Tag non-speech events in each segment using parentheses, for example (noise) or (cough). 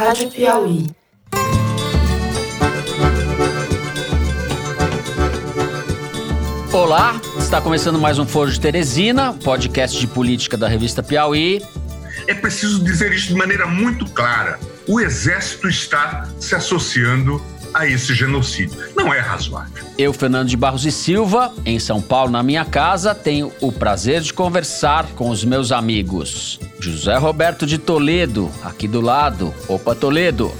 Rádio Piauí. Olá, está começando mais um Foro de Teresina, podcast de política da revista Piauí. É preciso dizer isso de maneira muito clara. O Exército está se associando a esse genocídio. Não é razoável. Eu, Fernando de Barros e Silva, em São Paulo, na minha casa, tenho o prazer de conversar com os meus amigos. José Roberto de Toledo, aqui do lado. Opa, Toledo.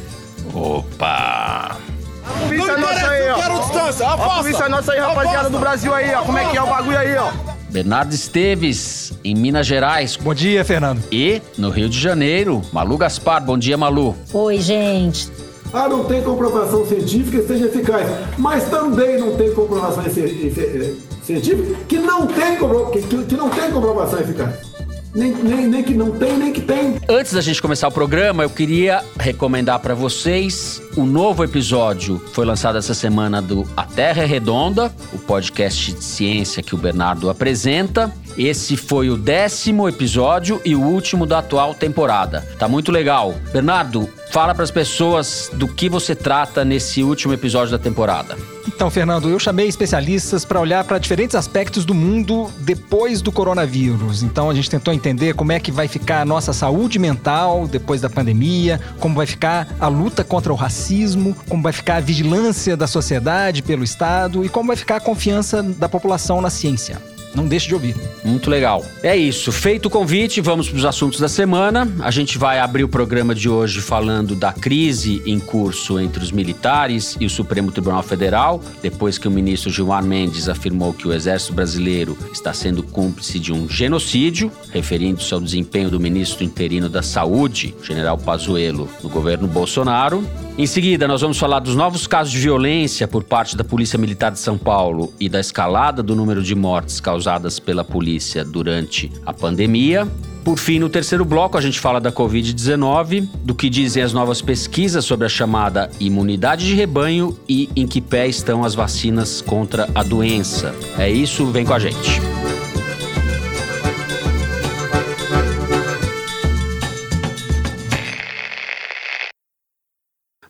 Opa! A polícia nossa aí, ó. Quero distância, A polícia nossa aí, rapaziada do Brasil aí, ó. Como é que é o bagulho aí, ó? Bernardo Esteves, em Minas Gerais. Bom dia, Fernando. E, no Rio de Janeiro, Malu Gaspar. Bom dia, Malu. Oi, gente. Ah, não tem comprovação científica que seja eficaz. Mas também não tem comprovação ci- ci- científica que não tem, que, que- não tem comprovação eficaz. Nem, nem, nem que não tem, nem que tem. Antes da gente começar o programa, eu queria recomendar para vocês o novo episódio foi lançado essa semana do A Terra é Redonda, o podcast de ciência que o Bernardo apresenta. Esse foi o décimo episódio e o último da atual temporada. Tá muito legal. Bernardo, fala para as pessoas do que você trata nesse último episódio da temporada. Então, Fernando, eu chamei especialistas para olhar para diferentes aspectos do mundo depois do coronavírus. Então, a gente tentou entender como é que vai ficar a nossa saúde mental depois da pandemia, como vai ficar a luta contra o racismo, como vai ficar a vigilância da sociedade pelo Estado e como vai ficar a confiança da população na ciência. Não deixe de ouvir. Muito legal. É isso. Feito o convite, vamos para os assuntos da semana. A gente vai abrir o programa de hoje falando da crise em curso entre os militares e o Supremo Tribunal Federal, depois que o ministro Gilmar Mendes afirmou que o Exército Brasileiro está sendo cúmplice de um genocídio, referindo-se ao desempenho do ministro interino da Saúde, General Pazuello, no governo Bolsonaro. Em seguida, nós vamos falar dos novos casos de violência por parte da Polícia Militar de São Paulo e da escalada do número de mortes causadas pela polícia durante a pandemia. Por fim, no terceiro bloco, a gente fala da Covid-19, do que dizem as novas pesquisas sobre a chamada imunidade de rebanho e em que pé estão as vacinas contra a doença. É isso, vem com a gente.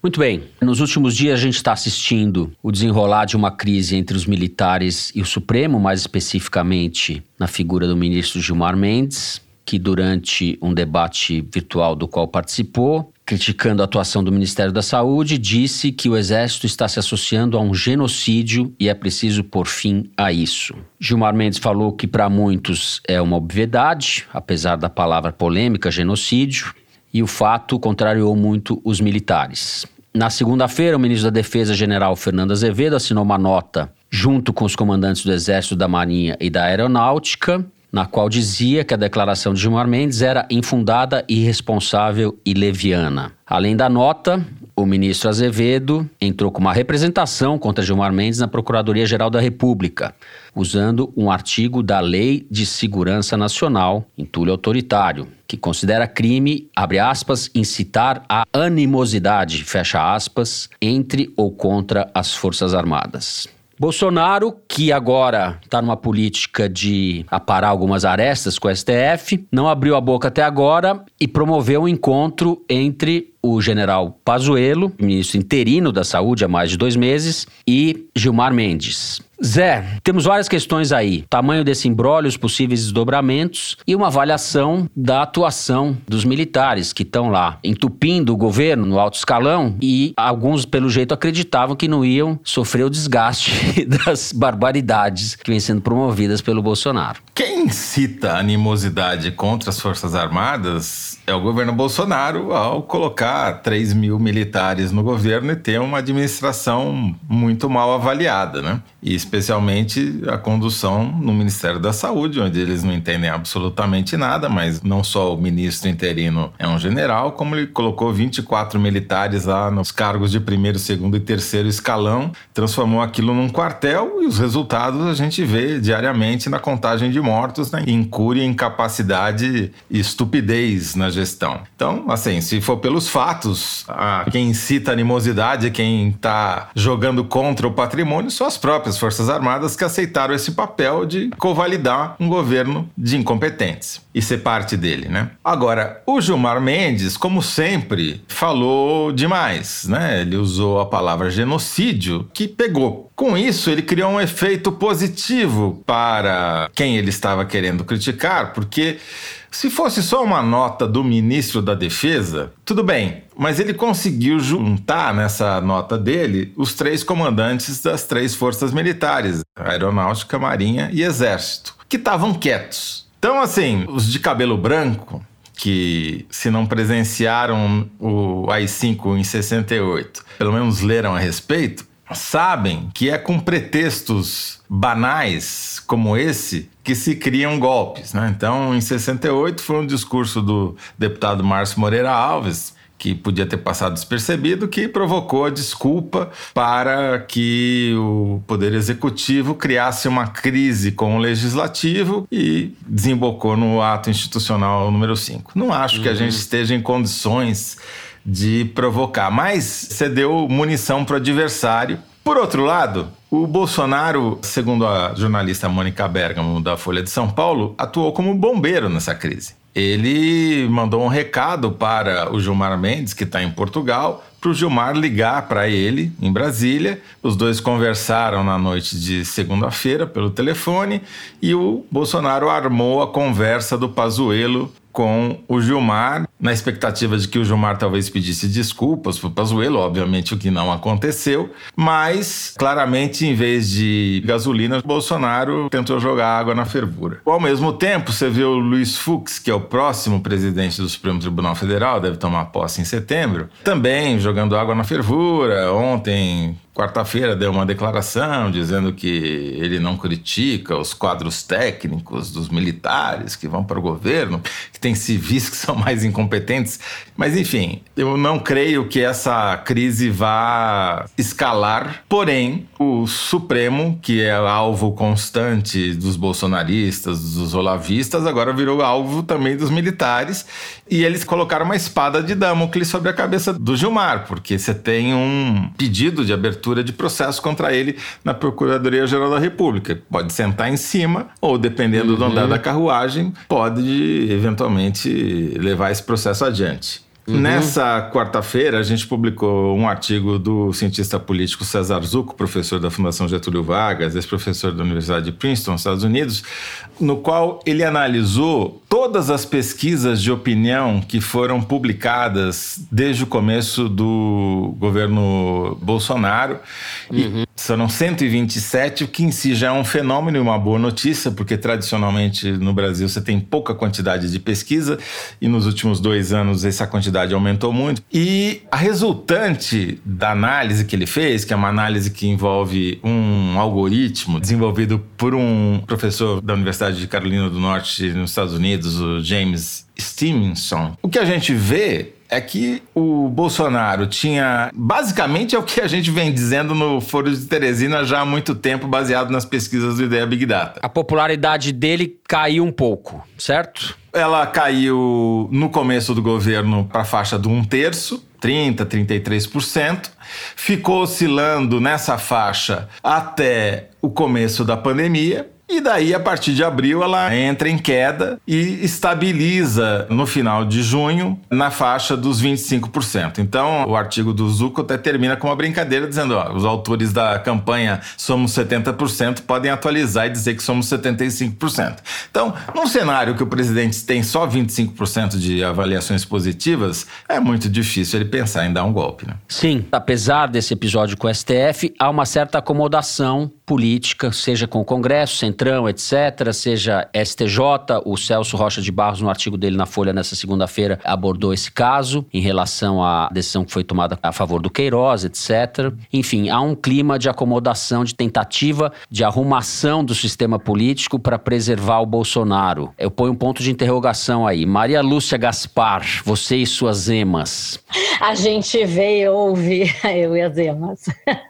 Muito bem. Nos últimos dias a gente está assistindo o desenrolar de uma crise entre os militares e o Supremo, mais especificamente na figura do ministro Gilmar Mendes, que durante um debate virtual do qual participou, criticando a atuação do Ministério da Saúde, disse que o Exército está se associando a um genocídio e é preciso pôr fim a isso. Gilmar Mendes falou que para muitos é uma obviedade, apesar da palavra polêmica genocídio, e o fato contrariou muito os militares. Na segunda-feira, o ministro da Defesa, general Fernando Azevedo, assinou uma nota junto com os comandantes do Exército, da Marinha e da Aeronáutica, na qual dizia que a declaração de Gilmar Mendes era infundada, irresponsável e leviana. Além da nota, o ministro Azevedo entrou com uma representação contra Gilmar Mendes na Procuradoria-Geral da República, usando um artigo da Lei de Segurança Nacional, entulho autoritário, que considera crime, abre aspas, incitar a animosidade, fecha aspas, entre ou contra as Forças Armadas. Bolsonaro, que agora está numa política de aparar algumas arestas com o STF, não abriu a boca até agora e promoveu um encontro entre o general Pazuello, ministro interino da Saúde há mais de dois meses, e Gilmar Mendes. Zé, temos várias questões aí. Tamanho desse imbróglio, os possíveis desdobramentos e uma avaliação da atuação dos militares que estão lá entupindo o governo no alto escalão e alguns, pelo jeito, acreditavam que não iam sofrer o desgaste (laughs) das barbaridades que vêm sendo promovidas pelo Bolsonaro. Quem incita animosidade contra as Forças Armadas é o governo Bolsonaro ao colocar 3 mil militares no governo e ter uma administração muito mal avaliada, né? E especialmente a condução no Ministério da Saúde, onde eles não entendem absolutamente nada, mas não só o ministro interino é um general, como ele colocou 24 militares lá nos cargos de primeiro, segundo e terceiro escalão, transformou aquilo num quartel e os resultados a gente vê diariamente na contagem de mortos, né? incúria, incapacidade e estupidez na gestão. Então, assim, se for pelos fatos, a quem incita animosidade, quem está jogando contra o patrimônio, são as próprias Forças Armadas que aceitaram esse papel de convalidar um governo de incompetentes e ser parte dele, né? Agora, o Gilmar Mendes, como sempre, falou demais, né? Ele usou a palavra genocídio, que pegou. Com isso, ele criou um efeito positivo para quem ele estava querendo criticar, porque se fosse só uma nota do ministro da Defesa, tudo bem, mas ele conseguiu juntar nessa nota dele os três comandantes das três forças militares, Aeronáutica, Marinha e Exército, que estavam quietos. Então, assim, os de cabelo branco, que se não presenciaram o AI-5 em 68, pelo menos leram a respeito, sabem que é com pretextos banais como esse que se criam golpes. Né? Então, em 68, foi um discurso do deputado Márcio Moreira Alves, que podia ter passado despercebido, que provocou a desculpa para que o Poder Executivo criasse uma crise com o Legislativo e desembocou no ato institucional número 5. Não acho uhum. que a gente uhum. esteja em condições de provocar, mas cedeu munição para o adversário. Por outro lado, o Bolsonaro, segundo a jornalista Mônica Bergamo da Folha de São Paulo, atuou como bombeiro nessa crise. Ele mandou um recado para o Gilmar Mendes, que está em Portugal, para o Gilmar ligar para ele em Brasília. Os dois conversaram na noite de segunda-feira pelo telefone e o Bolsonaro armou a conversa do Pazuello com o Gilmar, na expectativa de que o Gilmar talvez pedisse desculpas para o Pazuello, obviamente o que não aconteceu, mas claramente em vez de gasolina, Bolsonaro tentou jogar água na fervura. Ao mesmo tempo, você vê o Luiz Fux, que é o próximo presidente do Supremo Tribunal Federal, deve tomar posse em setembro, também jogando água na fervura. Ontem quarta-feira deu uma declaração dizendo que ele não critica os quadros técnicos dos militares que vão para o governo, que tem civis que são mais incompetentes. Mas, enfim, eu não creio que essa crise vá escalar. Porém, o Supremo, que é alvo constante dos bolsonaristas, dos olavistas, agora virou alvo também dos militares. E eles colocaram uma espada de Damocles sobre a cabeça do Gilmar, porque você tem um pedido de abertura abertura de processo contra ele na Procuradoria-Geral da República. Pode sentar em cima, ou dependendo uhum. do andar da carruagem, pode eventualmente levar esse processo adiante. Uhum. Nessa quarta-feira, a gente publicou um artigo do cientista político César Zucco, professor da Fundação Getúlio Vargas, ex-professor da Universidade de Princeton, Estados Unidos, no qual ele analisou todas as pesquisas de opinião que foram publicadas desde o começo do governo Bolsonaro. Uhum. E foram 127, o que em si já é um fenômeno e uma boa notícia, porque tradicionalmente no Brasil você tem pouca quantidade de pesquisa e nos últimos dois anos essa quantidade aumentou muito. E a resultante da análise que ele fez, que é uma análise que envolve um algoritmo desenvolvido por um professor da Universidade de Carolina do Norte, nos Estados Unidos, o James Stevenson, o que a gente vê é que o Bolsonaro tinha. Basicamente é o que a gente vem dizendo no Foro de Teresina já há muito tempo, baseado nas pesquisas do Ideia Big Data. A popularidade dele caiu um pouco, certo? Ela caiu no começo do governo para a faixa de um terço, 30%, 33%. Ficou oscilando nessa faixa até o começo da pandemia e daí, a partir de abril, ela entra em queda e estabiliza no final de junho na faixa dos 25%. Então, o artigo do Zucco até termina com uma brincadeira dizendo: ó, os autores da campanha somos 70% podem atualizar e dizer que somos 75%. Então, num cenário que o presidente tem só 25% de avaliações positivas, é muito difícil ele pensar em dar um golpe. Né? Sim, apesar desse episódio com o STF, há uma certa acomodação política, seja com o Congresso, Centrão, etc., seja STJ, o Celso Rocha de Barros, no artigo dele na Folha nessa segunda-feira, abordou esse caso em relação à decisão que foi tomada a favor do Queiroz, etc. Enfim, há um clima de acomodação, de tentativa de arrumação do sistema político para preservar o Bolsonaro. Eu ponho um ponto de interrogação aí. Maria Lúcia Gaspar, você e suas emas. A gente e ouve, (laughs) eu e as emas. (laughs)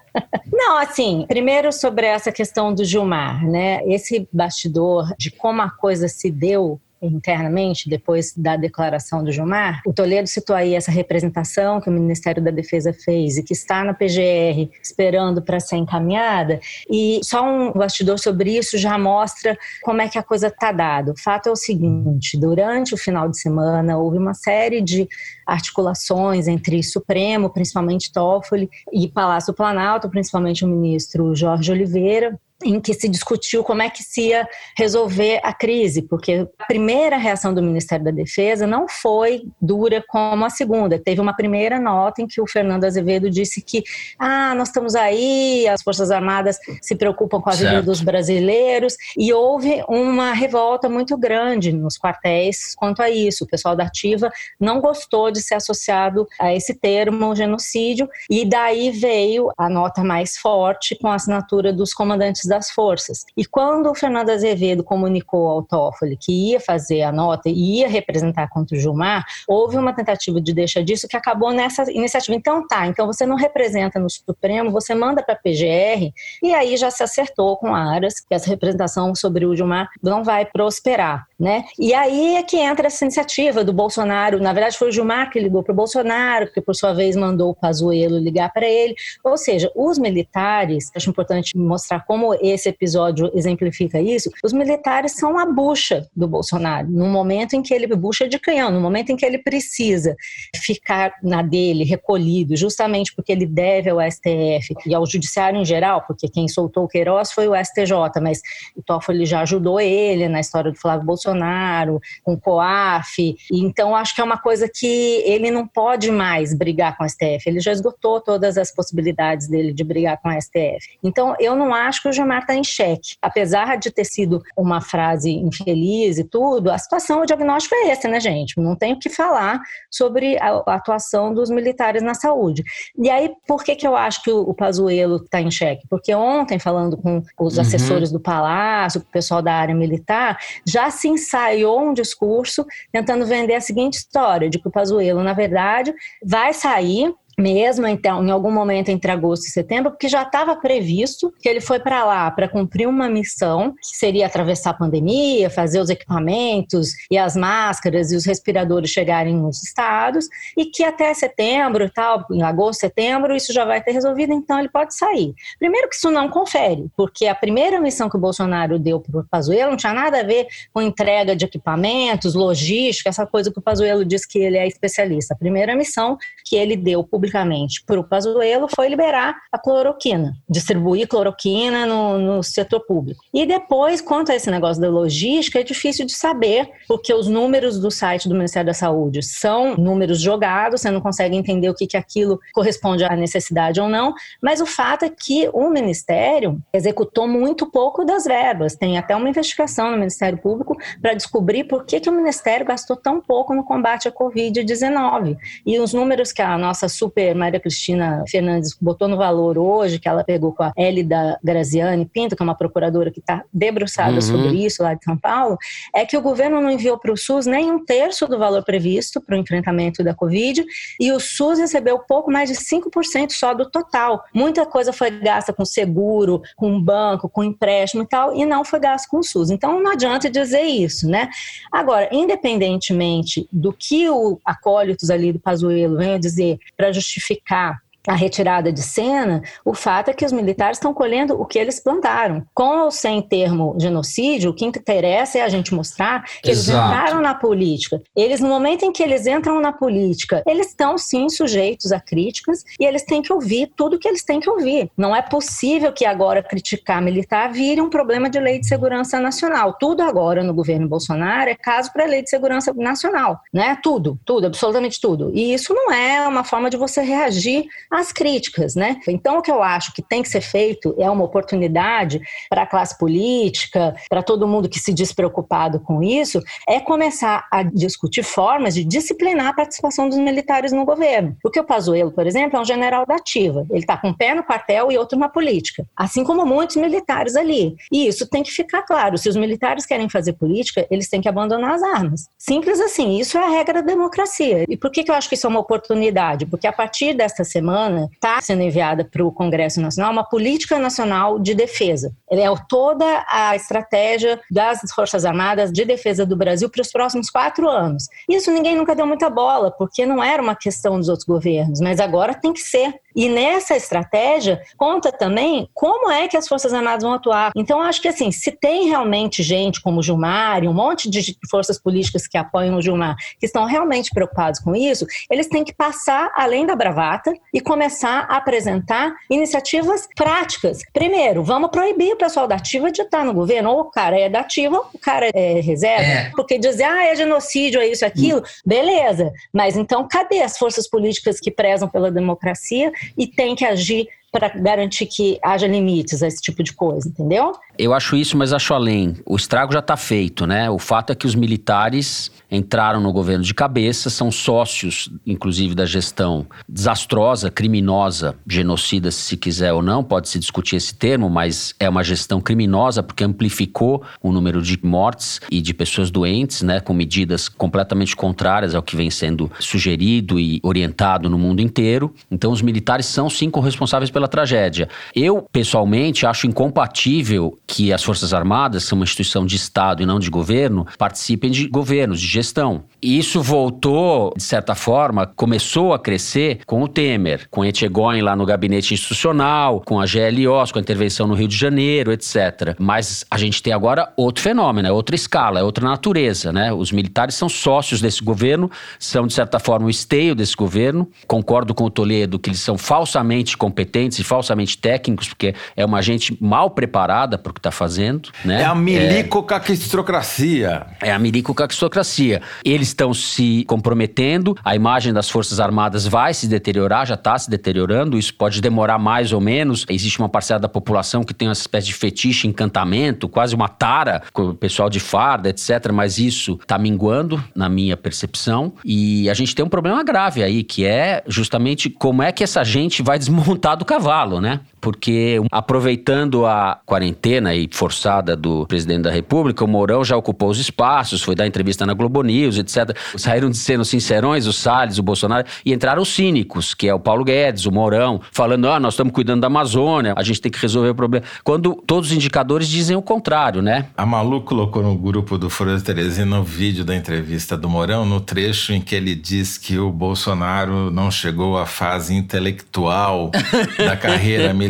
Não, assim, primeiro sobre essa questão do Gilmar, né? Esse bastidor de como a coisa se deu internamente, depois da declaração do Gilmar, o Toledo citou aí essa representação que o Ministério da Defesa fez e que está na PGR esperando para ser encaminhada. E só um bastidor sobre isso já mostra como é que a coisa está dada. O fato é o seguinte: durante o final de semana houve uma série de articulações entre Supremo, principalmente Toffoli, e Palácio Planalto, principalmente o ministro Jorge Oliveira, em que se discutiu como é que se ia resolver a crise, porque a primeira reação do Ministério da Defesa não foi dura como a segunda. Teve uma primeira nota em que o Fernando Azevedo disse que, ah, nós estamos aí, as Forças Armadas se preocupam com a vida dos brasileiros, e houve uma revolta muito grande nos quartéis quanto a isso. O pessoal da Ativa não gostou de ser associado a esse termo genocídio, e daí veio a nota mais forte com a assinatura dos comandantes das forças. E quando o Fernando Azevedo comunicou ao Toffoli que ia fazer a nota e ia representar contra o Gilmar, houve uma tentativa de deixa disso que acabou nessa iniciativa. Então tá, então você não representa no Supremo, você manda para a PGR e aí já se acertou com Aras que essa representação sobre o Gilmar não vai prosperar, né? E aí é que entra essa iniciativa do Bolsonaro, na verdade foi o Gilmar que ligou para o Bolsonaro, que por sua vez mandou o Pazuello ligar para ele. Ou seja, os militares, acho importante mostrar como esse episódio exemplifica isso, os militares são a bucha do Bolsonaro, no momento em que ele, bucha de canhão, no momento em que ele precisa ficar na dele, recolhido, justamente porque ele deve ao STF e ao judiciário em geral, porque quem soltou o Queiroz foi o STJ, mas o Toffoli já ajudou ele na história do Flávio Bolsonaro, com o COAF, então acho que é uma coisa que ele não pode mais brigar com o STF, ele já esgotou todas as possibilidades dele de brigar com o STF. Então eu não acho que o Gilmar está em xeque. Apesar de ter sido uma frase infeliz e tudo, a situação, o diagnóstico é esse, né, gente? Não tenho o que falar sobre a, atuação dos militares na saúde. E aí, por que, que eu acho que o, Pazuello está em xeque? Porque ontem, falando com os uhum. assessores do Palácio, o pessoal da área militar, já se ensaiou um discurso tentando vender a seguinte história, de que o Pazuello, na verdade, vai sair mesmo então em algum momento entre agosto e setembro, porque já estava previsto que ele foi para lá para cumprir uma missão que seria atravessar a pandemia, fazer os equipamentos e as máscaras e os respiradores chegarem nos estados e que até setembro tal, em agosto, setembro, isso já vai ter resolvido, então ele pode sair. Primeiro que isso não confere, porque a primeira missão que o Bolsonaro deu para o Pazuello não tinha nada a ver com entrega de equipamentos, logística, essa coisa que o Pazuello diz que ele é especialista. A primeira missão que ele deu publicamente publicamente para o Pazuello foi liberar a cloroquina, distribuir cloroquina no, no setor público. E depois, quanto a esse negócio da logística, é difícil de saber, porque os números do site do Ministério da Saúde são números jogados, você não consegue entender o que, que aquilo corresponde à necessidade ou não, mas o fato é que o Ministério executou muito pouco das verbas. Tem até uma investigação no Ministério Público para descobrir por que, que o Ministério gastou tão pouco no combate à Covid-19. E os números que a nossa super Maria Cristina Fernandes botou no valor hoje, que ela pegou com a Elida Graziani Pinto, que é uma procuradora que está debruçada uhum. sobre isso lá de São Paulo, é que o governo não enviou para o SUS nem um terço do valor previsto para o enfrentamento da Covid e o SUS recebeu pouco mais de 5% só do total. Muita coisa foi gasta com seguro, com banco, com empréstimo e tal, e não foi gasto com o SUS. Então não adianta dizer isso, né? Agora, independentemente do que o acólitos ali do Pazuello venham dizer para justificar a retirada de cena, o fato é que os militares estão colhendo o que eles plantaram. Com ou sem termo genocídio, o que interessa é a gente mostrar que Exato. eles entraram na política. Eles, no momento em que eles entram na política, eles estão sim sujeitos a críticas e eles têm que ouvir tudo que eles têm que ouvir. Não é possível que agora criticar militar vire um problema de lei de segurança nacional. Tudo agora no governo Bolsonaro é caso para lei de segurança nacional, né? Tudo, tudo, absolutamente tudo. E isso não é uma forma de você reagir as críticas, né? Então, o que eu acho que tem que ser feito é uma oportunidade para a classe política, para todo mundo que se diz preocupado com isso, é começar a discutir formas de disciplinar a participação dos militares no governo. Porque o Pazuello, por exemplo, é um general da ativa. Ele está com um pé no quartel e outro na política, assim como muitos militares ali. E isso tem que ficar claro. Se os militares querem fazer política, eles têm que abandonar as armas. Simples assim. Isso é a regra da democracia. E por que, que eu acho que isso é uma oportunidade? Porque a partir desta semana semana está sendo enviada para o Congresso Nacional uma política nacional de defesa. Ele é toda a estratégia das Forças Armadas de defesa do Brasil para os próximos quatro anos. Isso ninguém nunca deu muita bola, porque não era uma questão dos outros governos, mas agora tem que ser. E nessa estratégia conta também como é que as Forças Armadas vão atuar. Então, acho que assim, se tem realmente gente como o Gilmar e um monte de forças políticas que apoiam o Gilmar, que estão realmente preocupados com isso, eles têm que passar além da bravata e começar a apresentar iniciativas práticas. Primeiro, vamos proibir o pessoal da ativa de estar no governo. Ou o cara é da ativa, o cara é reserva. É. Porque dizer, ah, é genocídio, é isso, é aquilo, beleza. Mas então, cadê as forças políticas que prezam pela democracia e têm que agir para garantir que haja limites a esse tipo de coisa, entendeu? Eu acho isso, mas acho além. O estrago já está feito, né? O fato é que os militares entraram no governo de cabeça, são sócios, inclusive, da gestão desastrosa, criminosa, genocida, se quiser ou não, pode-se discutir esse termo, mas é uma gestão criminosa porque amplificou o número de mortes e de pessoas doentes, né? Com medidas completamente contrárias ao que vem sendo sugerido e orientado no mundo inteiro. Então, os militares são, sim, corresponsáveis pela tragédia. Eu, pessoalmente, acho incompatível que as Forças Armadas, que são uma instituição de Estado e não de governo, participem de governos, de gestão. E isso voltou, de certa forma, começou a crescer com o Temer, com Etchegóin lá no gabinete institucional, com a GLOs, com a intervenção no Rio de Janeiro, etc. Mas a gente tem agora outro fenômeno, é outra escala, é outra natureza, né? Os militares são sócios desse governo, são, de certa forma, o esteio desse governo. Concordo com o Toledo que eles são falsamente competentes e falsamente técnicos, porque é uma gente mal preparada para o que está fazendo. Né? É a milicocaquistocracia. É, é a milicocaquistocracia. Eles estão se comprometendo, a imagem das Forças Armadas vai se deteriorar, já está se deteriorando, isso pode demorar mais ou menos. Existe uma parcela da população que tem uma espécie de fetiche, encantamento, quase uma tara com o pessoal de farda, etc. Mas isso está minguando, na minha percepção. E a gente tem um problema grave aí, que é justamente como é que essa gente vai desmontar do cavalo, né? Porque aproveitando a quarentena e forçada do presidente da República, o Mourão já ocupou os espaços, foi dar entrevista na Globo News, etc. Saíram sendo sincerões o Salles, o Bolsonaro, e entraram os cínicos, que é o Paulo Guedes, o Mourão, falando: ah, nós estamos cuidando da Amazônia, a gente tem que resolver o problema. Quando todos os indicadores dizem o contrário, né? A Malu colocou no grupo do Foro de Teresina o vídeo da entrevista do Mourão, no trecho em que ele diz que o Bolsonaro não chegou à fase intelectual da carreira militar. (laughs)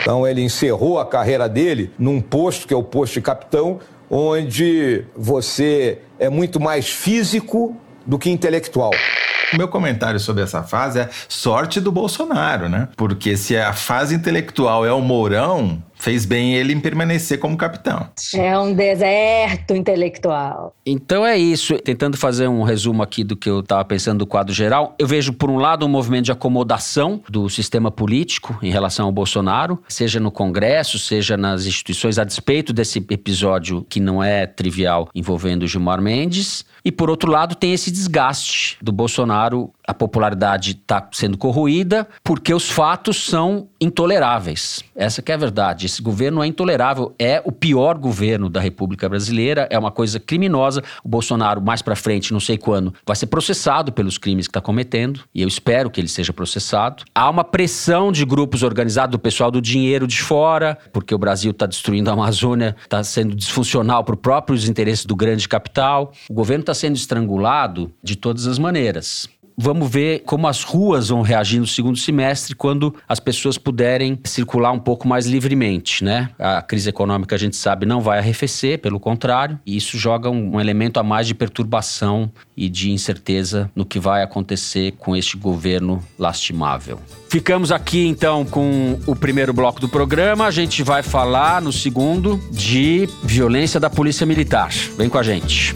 Então ele encerrou a carreira dele num posto que é o posto de capitão, onde você é muito mais físico do que intelectual. O meu comentário sobre essa fase é sorte do Bolsonaro, né? Porque se a fase intelectual é o Mourão, fez bem ele em permanecer como capitão. É um deserto intelectual. Então é isso. Tentando fazer um resumo aqui do que eu estava pensando do quadro geral, eu vejo, por um lado, um movimento de acomodação do sistema político em relação ao Bolsonaro, seja no Congresso, seja nas instituições, a despeito desse episódio que não é trivial envolvendo Gilmar Mendes. E por outro lado, tem esse desgaste do Bolsonaro, a popularidade está sendo corroída porque os fatos são intoleráveis. Essa que é a verdade. Esse governo é intolerável, é o pior governo da República Brasileira, é uma coisa criminosa. O Bolsonaro, mais para frente, não sei quando, vai ser processado pelos crimes que está cometendo, e eu espero que ele seja processado. Há uma pressão de grupos organizados, do pessoal do dinheiro de fora, porque o Brasil está destruindo a Amazônia, está sendo disfuncional para os próprios interesses do grande capital. O governo está sendo estrangulado de todas as maneiras vamos ver como as ruas vão reagir no segundo semestre quando as pessoas puderem circular um pouco mais livremente, né? A crise econômica a gente sabe não vai arrefecer, pelo contrário, e isso joga um, elemento a mais de perturbação e de incerteza no que vai acontecer com este governo lastimável. Ficamos aqui então com o primeiro bloco do programa. A gente vai falar no segundo de violência da Polícia Militar. Vem com a gente.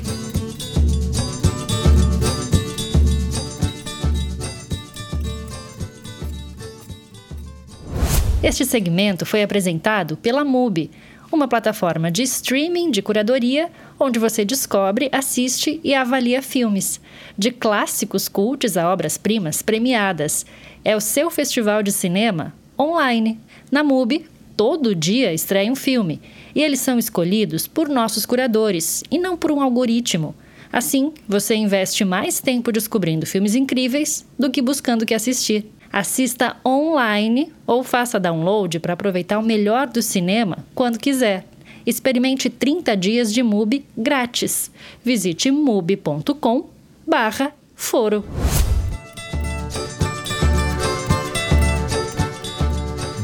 Este segmento foi apresentado pela MUBI, uma plataforma de streaming de curadoria onde você descobre, assiste e avalia filmes, de clássicos cultos a obras-primas premiadas. É o seu festival de cinema online. Na MUBI, todo dia estreia um filme e eles são escolhidos por nossos curadores e não por um algoritmo. Assim, você investe mais tempo descobrindo filmes incríveis do que buscando o que assistir. Assista online ou faça download para aproveitar o melhor do cinema quando quiser. Experimente 30 dias de MUBI grátis. Visite mubi.com barra foro.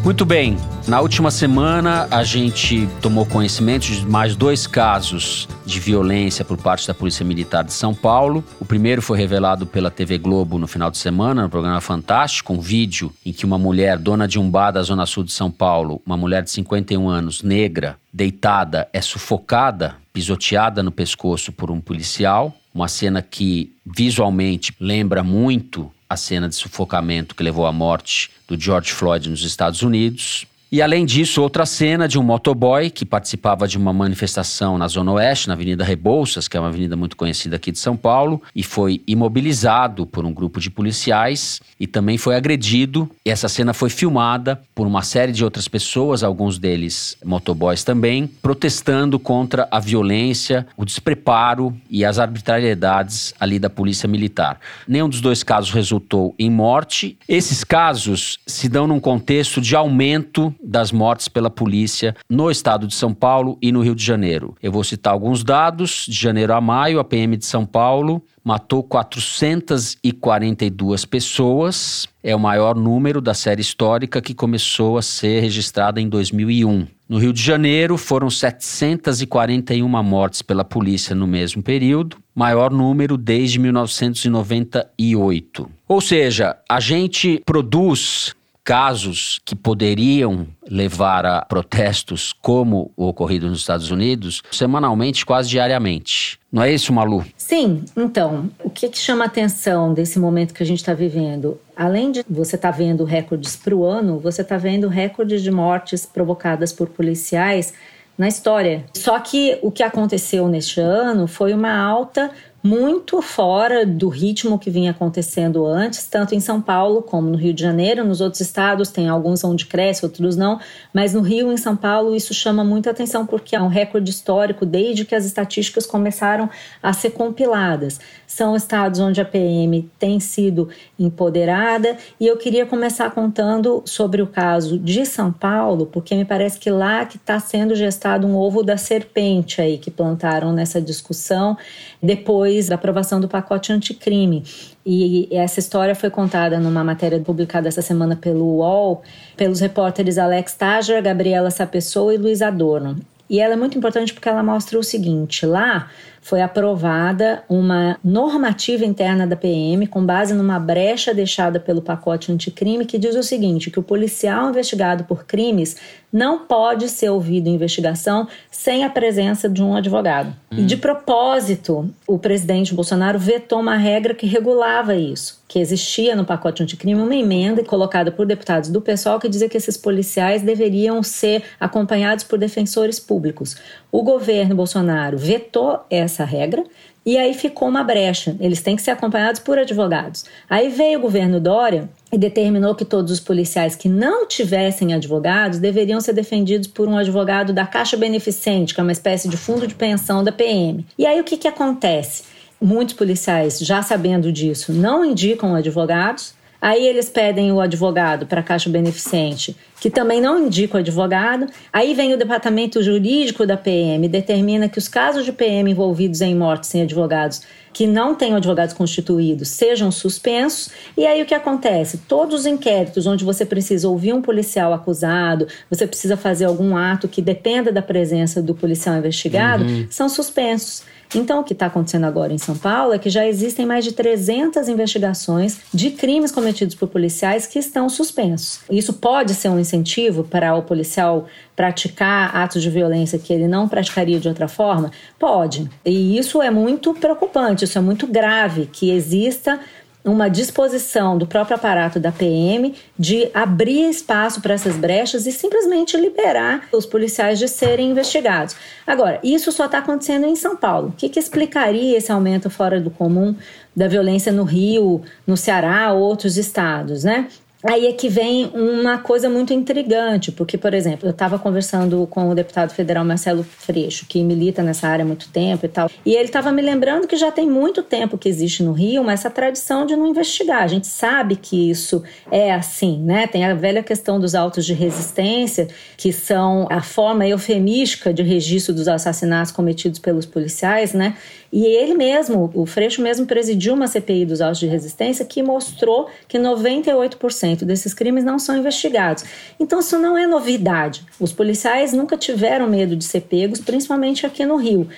Muito bem. Na última semana, a gente tomou conhecimento de mais dois casos de violência por parte da Polícia Militar de São Paulo. O primeiro foi revelado pela TV Globo no final de semana, no programa Fantástico, um vídeo em que uma mulher, dona de um bar da Zona Sul de São Paulo, uma mulher de 51 anos, negra, deitada, é sufocada, pisoteada no pescoço por um policial. Uma cena que visualmente lembra muito a cena de sufocamento que levou à morte do George Floyd nos Estados Unidos. E além disso, outra cena de um motoboy que participava de uma manifestação na Zona Oeste, na Avenida Rebouças, que é uma avenida muito conhecida aqui de São Paulo, e foi imobilizado por um grupo de policiais e também foi agredido. E essa cena foi filmada por uma série de outras pessoas, alguns deles motoboys também, protestando contra a violência, o despreparo e as arbitrariedades ali da Polícia Militar. Nenhum dos dois casos resultou em morte. Esses casos se dão num contexto de aumento das mortes pela polícia no estado de São Paulo e no Rio de Janeiro. Eu vou citar alguns dados. De janeiro a maio, a PM de São Paulo matou 442 pessoas. É o maior número da série histórica que começou a ser registrada em 2001. No Rio de Janeiro, foram 741 mortes pela polícia no mesmo período, maior número desde 1998. Ou seja, a gente produz casos que poderiam levar a protestos como o ocorrido nos Estados Unidos semanalmente, quase diariamente. Não é isso, Malu? Sim, então, o que, que chama a atenção desse momento que a gente está vivendo? Além de você estar tá vendo recordes para o ano, você está vendo recordes de mortes provocadas por policiais na história. Só que o que aconteceu neste ano foi uma alta muito fora do ritmo que vinha acontecendo antes, tanto em São Paulo como no Rio de Janeiro. Nos outros estados tem alguns onde cresce, outros não, mas no Rio e em São Paulo isso chama muita atenção porque é um recorde histórico desde que as estatísticas começaram a ser compiladas. São estados onde a PM tem sido empoderada e eu queria começar contando sobre o caso de São Paulo, porque me parece que lá que está sendo gestado um ovo da serpente aí que plantaram nessa discussão depois da aprovação do pacote anticrime. E essa história foi contada numa matéria publicada essa semana pelo UOL, pelos repórteres Alex Tajer, Gabriela Sapessoa e Luiz Adorno. E ela é muito importante porque ela mostra o seguinte: lá foi aprovada uma normativa interna da PM com base numa brecha deixada pelo pacote anticrime que diz o seguinte: que o policial investigado por crimes não pode ser ouvido em investigação sem a presença de um advogado. Hum. E de propósito, o presidente Bolsonaro vetou uma regra que regulava isso, que existia no pacote anticrime uma emenda colocada por deputados do PSOL que dizia que esses policiais deveriam ser acompanhados por defensores públicos. O governo Bolsonaro vetou essa regra e aí ficou uma brecha. Eles têm que ser acompanhados por advogados. Aí veio o governo Dória e determinou que todos os policiais que não tivessem advogados deveriam ser defendidos por um advogado da Caixa Beneficente, que é uma espécie de fundo de pensão da PM. E aí o que, que acontece? Muitos policiais, já sabendo disso, não indicam advogados Aí eles pedem o advogado para a Caixa Beneficente, que também não indica o advogado. Aí vem o departamento jurídico da PM, determina que os casos de PM envolvidos em mortes sem advogados, que não tenham advogados constituídos, sejam suspensos. E aí o que acontece? Todos os inquéritos onde você precisa ouvir um policial acusado, você precisa fazer algum ato que dependa da presença do policial investigado, uhum. são suspensos. Então, o que está acontecendo agora em São Paulo é que já existem mais de 300 investigações de crimes cometidos por policiais que estão suspensos. Isso pode ser um incentivo para o policial praticar atos de violência que ele não praticaria de outra forma? Pode. E isso é muito preocupante, isso é muito grave que exista uma disposição do próprio aparato da PM de abrir espaço para essas brechas e simplesmente liberar os policiais de serem investigados. Agora, isso só está acontecendo em São Paulo. O que, que explicaria esse aumento fora do comum da violência no Rio, no Ceará, outros estados, né? Aí é que vem uma coisa muito intrigante, porque, por exemplo, eu estava conversando com o deputado federal Marcelo Freixo, que milita nessa área há muito tempo e tal, e ele estava me lembrando que já tem muito tempo que existe no Rio uma essa tradição de não investigar. A gente sabe que isso é assim, né? Tem a velha questão dos autos de resistência, que são a forma eufemística de registro dos assassinatos cometidos pelos policiais, né? E ele mesmo, o Freixo mesmo presidiu uma CPI dos autos de resistência que mostrou que 98% desses crimes não são investigados. Então isso não é novidade. Os policiais nunca tiveram medo de ser pegos, principalmente aqui no Rio.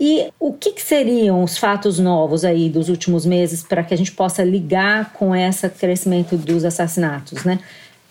E o que, que, seriam os fatos novos aí dos últimos meses para que a gente possa ligar com esse crescimento dos assassinatos, né?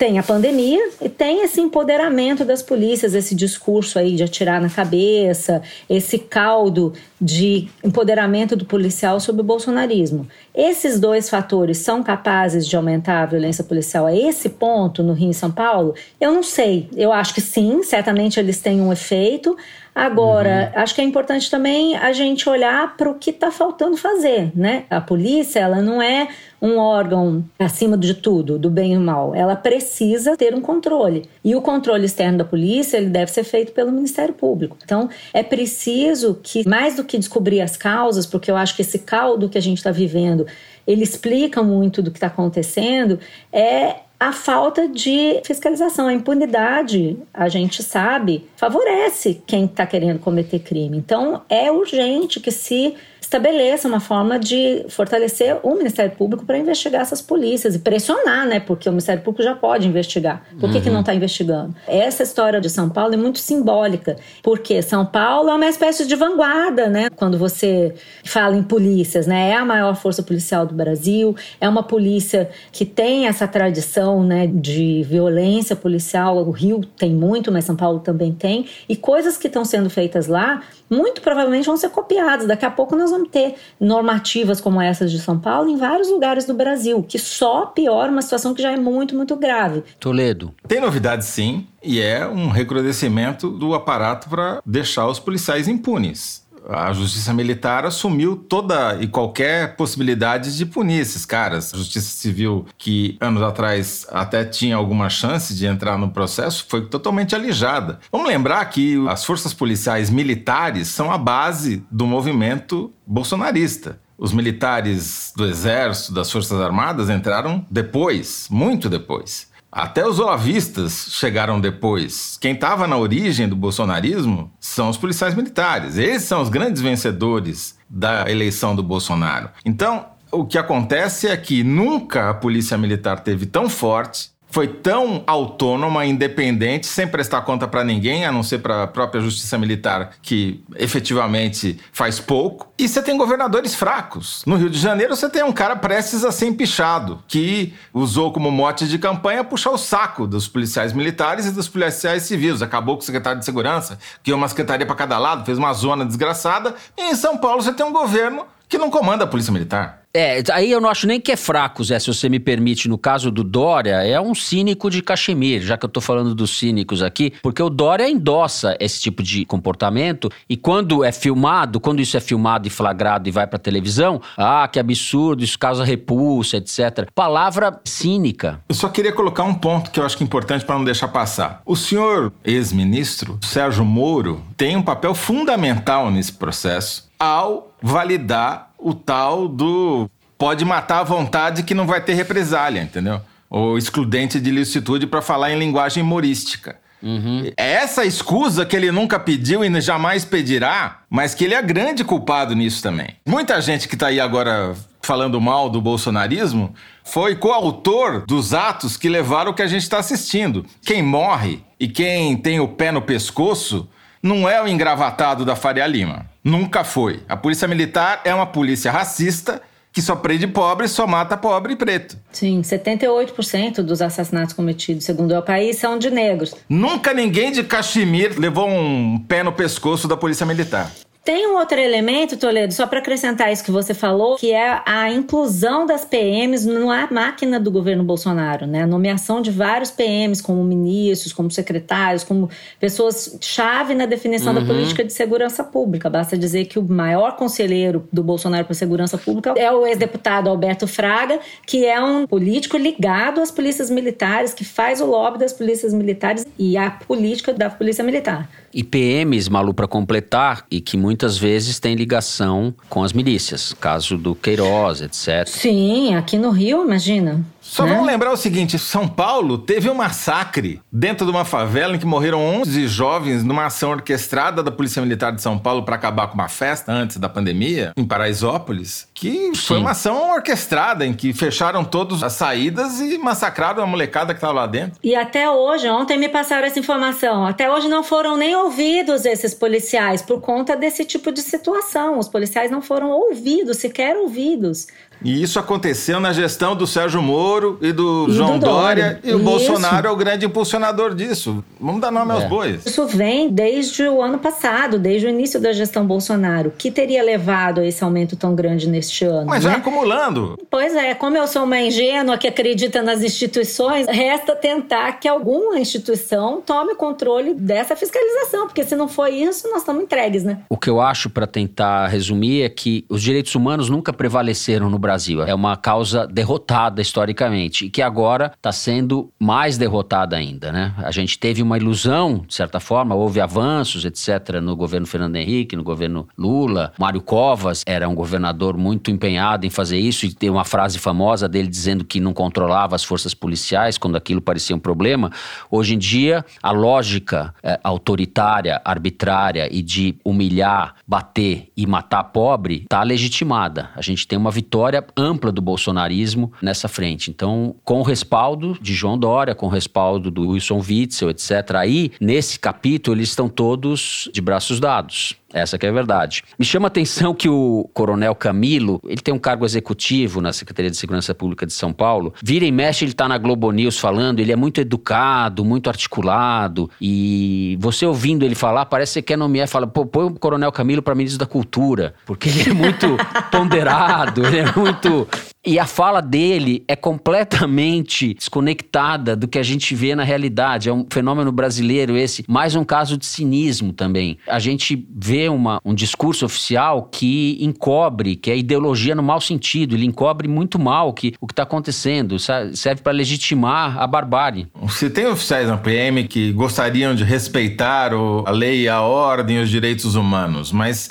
Tem a pandemia e tem esse empoderamento das polícias, esse discurso aí de atirar na cabeça, esse caldo de empoderamento do policial sobre o bolsonarismo. Esses dois fatores são capazes de aumentar a violência policial a esse ponto no Rio e São Paulo? Eu não sei. Eu acho que sim, certamente eles têm um efeito. Agora, uhum. acho que é importante também a gente olhar para o que está faltando fazer, né? A polícia, ela não é um órgão acima de tudo, do bem e do mal. Ela precisa ter um controle. E o controle externo da polícia, ele deve ser feito pelo Ministério Público. Então, é preciso que, mais do que descobrir as causas, porque eu acho que esse caldo que a gente está vivendo, ele explica muito do que está acontecendo, é a falta de fiscalização, a impunidade, a gente sabe, favorece quem está querendo cometer crime. Então, é urgente que se estabeleça uma forma de fortalecer o Ministério Público para investigar essas polícias e pressionar, né? Porque o Ministério Público já pode investigar. Por que, uhum. que não está investigando? Essa história de São Paulo é muito simbólica, porque São Paulo é uma espécie de vanguarda, né? Quando você fala em polícias, né? É a maior força policial do Brasil, é uma polícia que tem essa tradição, né, de violência policial. O Rio tem muito, mas São Paulo também tem. E coisas que estão sendo feitas lá, muito provavelmente vão ser copiadas. Daqui a pouco nós vamos vamos ter normativas como essas de São Paulo em vários lugares do Brasil, que só piora uma situação que já é muito, muito grave. Toledo. Tem novidade sim, e é um recrudescimento do aparato para deixar os policiais impunes a justiça militar assumiu toda e qualquer possibilidade de punir esses caras. A justiça civil, que anos atrás até tinha alguma chance de entrar no processo, foi totalmente alijada. Vamos lembrar que as forças policiais militares são a base do movimento bolsonarista. Os militares do Exército, das Forças Armadas entraram depois, muito depois. Até os olavistas chegaram depois. Quem estava na origem do bolsonarismo são os policiais militares. Eles são os grandes vencedores da eleição do Bolsonaro. Então, o que acontece é que nunca a polícia militar teve tão forte foi tão autônoma, independente, sem prestar conta para ninguém, a não ser para a própria justiça militar, que efetivamente faz pouco. E você tem governadores fracos. No Rio de Janeiro, você tem um cara prestes a ser empichado, que usou como mote de campanha puxar o saco dos policiais militares e dos policiais civis. Acabou com o secretário de segurança, que uma secretaria para cada lado, fez uma zona desgraçada. E em São Paulo, você tem um governo que não comanda a polícia militar. É, aí eu não acho nem que é fraco, Zé, se você me permite. No caso do Dória, é um cínico de cachemir, já que eu tô falando dos cínicos aqui, porque o Dória endossa esse tipo de comportamento e quando é filmado, quando isso é filmado e flagrado e vai pra televisão, ah, que absurdo, isso causa repulsa, etc. Palavra cínica. Eu só queria colocar um ponto que eu acho que é importante para não deixar passar. O senhor ex-ministro Sérgio Moro tem um papel fundamental nesse processo ao validar o tal do pode matar à vontade que não vai ter represália, entendeu? O excludente de licitude para falar em linguagem humorística. Uhum. É essa escusa que ele nunca pediu e jamais pedirá, mas que ele é grande culpado nisso também. Muita gente que está aí agora falando mal do bolsonarismo foi coautor dos atos que levaram o que a gente está assistindo. Quem morre e quem tem o pé no pescoço não é o engravatado da Faria Lima. Nunca foi. A polícia militar é uma polícia racista que só prende pobre, só mata pobre e preto. Sim, 78% dos assassinatos cometidos, segundo o país, são de negros. Nunca ninguém de Caximir levou um pé no pescoço da polícia militar. Tem um outro elemento, Toledo, só para acrescentar isso que você falou, que é a inclusão das PMs na máquina do governo Bolsonaro, né? A nomeação de vários PMs como ministros, como secretários, como pessoas chave na definição uhum. da política de segurança pública. Basta dizer que o maior conselheiro do Bolsonaro para segurança pública é o ex-deputado Alberto Fraga, que é um político ligado às polícias militares, que faz o lobby das polícias militares e a política da polícia militar. E PMs, Malu, para completar, e que muitas vezes tem ligação com as milícias, caso do Queiroz, etc. Sim, aqui no Rio, imagina. Só né? vamos lembrar o seguinte: São Paulo teve um massacre dentro de uma favela em que morreram 11 jovens numa ação orquestrada da Polícia Militar de São Paulo para acabar com uma festa antes da pandemia, em Paraisópolis, que Sim. foi uma ação orquestrada em que fecharam todas as saídas e massacraram a molecada que estava lá dentro. E até hoje, ontem me passaram essa informação, até hoje não foram nem ouvidos esses policiais por conta desse tipo de situação. Os policiais não foram ouvidos, sequer ouvidos. E isso aconteceu na gestão do Sérgio Moro e do e João do Dória. Dória. E o isso. Bolsonaro é o grande impulsionador disso. Vamos dar nome é. aos bois. Isso vem desde o ano passado, desde o início da gestão Bolsonaro. que teria levado a esse aumento tão grande neste ano? Mas né? já acumulando. Pois é, como eu sou uma ingênua que acredita nas instituições, resta tentar que alguma instituição tome o controle dessa fiscalização, porque se não for isso, nós estamos entregues, né? O que eu acho, para tentar resumir, é que os direitos humanos nunca prevaleceram no Brasil Brasil. É uma causa derrotada historicamente e que agora está sendo mais derrotada ainda, né? A gente teve uma ilusão, de certa forma, houve avanços, etc., no governo Fernando Henrique, no governo Lula. Mário Covas era um governador muito empenhado em fazer isso e tem uma frase famosa dele dizendo que não controlava as forças policiais quando aquilo parecia um problema. Hoje em dia, a lógica é, autoritária, arbitrária e de humilhar, bater e matar pobre está legitimada. A gente tem uma vitória ampla do bolsonarismo nessa frente. Então, com o respaldo de João Dória, com o respaldo do Wilson Witzel, etc., aí, nesse capítulo, eles estão todos de braços dados. Essa que é a verdade. Me chama a atenção que o Coronel Camilo, ele tem um cargo executivo na Secretaria de Segurança Pública de São Paulo. Vira e mexe, ele está na Globo News falando, ele é muito educado, muito articulado. E você ouvindo ele falar, parece que você quer nomear, fala, pô, põe o Coronel Camilo para ministro da Cultura, porque ele é muito (laughs) ponderado, ele é muito e a fala dele é completamente desconectada do que a gente vê na realidade. É um fenômeno brasileiro esse, mais um caso de cinismo também. A gente vê uma, um discurso oficial que encobre, que é ideologia no mau sentido, ele encobre muito mal que, o que está acontecendo, serve para legitimar a barbárie. Se tem oficiais na PM que gostariam de respeitar o, a lei, a ordem, os direitos humanos, mas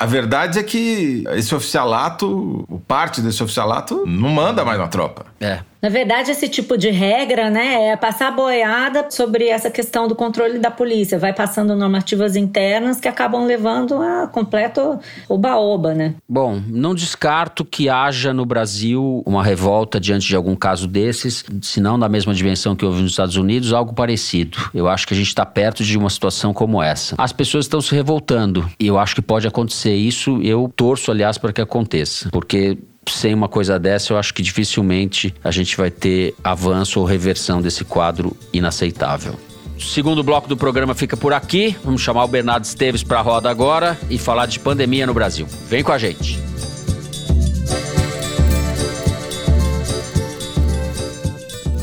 a verdade é que esse oficialato, parte desse oficialato, não manda mais na tropa. É. Na verdade, esse tipo de regra, né, é passar boiada sobre essa questão do controle da polícia. Vai passando normativas internas que acabam levando a completo oba-oba, né? Bom, não descarto que haja no Brasil uma revolta diante de algum caso desses, se não da mesma dimensão que houve nos Estados Unidos, algo parecido. Eu acho que a gente está perto de uma situação como essa. As pessoas estão se revoltando e eu acho que pode acontecer isso. Eu torço, aliás, para que aconteça, porque sem uma coisa dessa, eu acho que dificilmente a gente vai ter avanço ou reversão desse quadro inaceitável. O segundo bloco do programa fica por aqui. Vamos chamar o Bernardo Esteves para a roda agora e falar de pandemia no Brasil. Vem com a gente.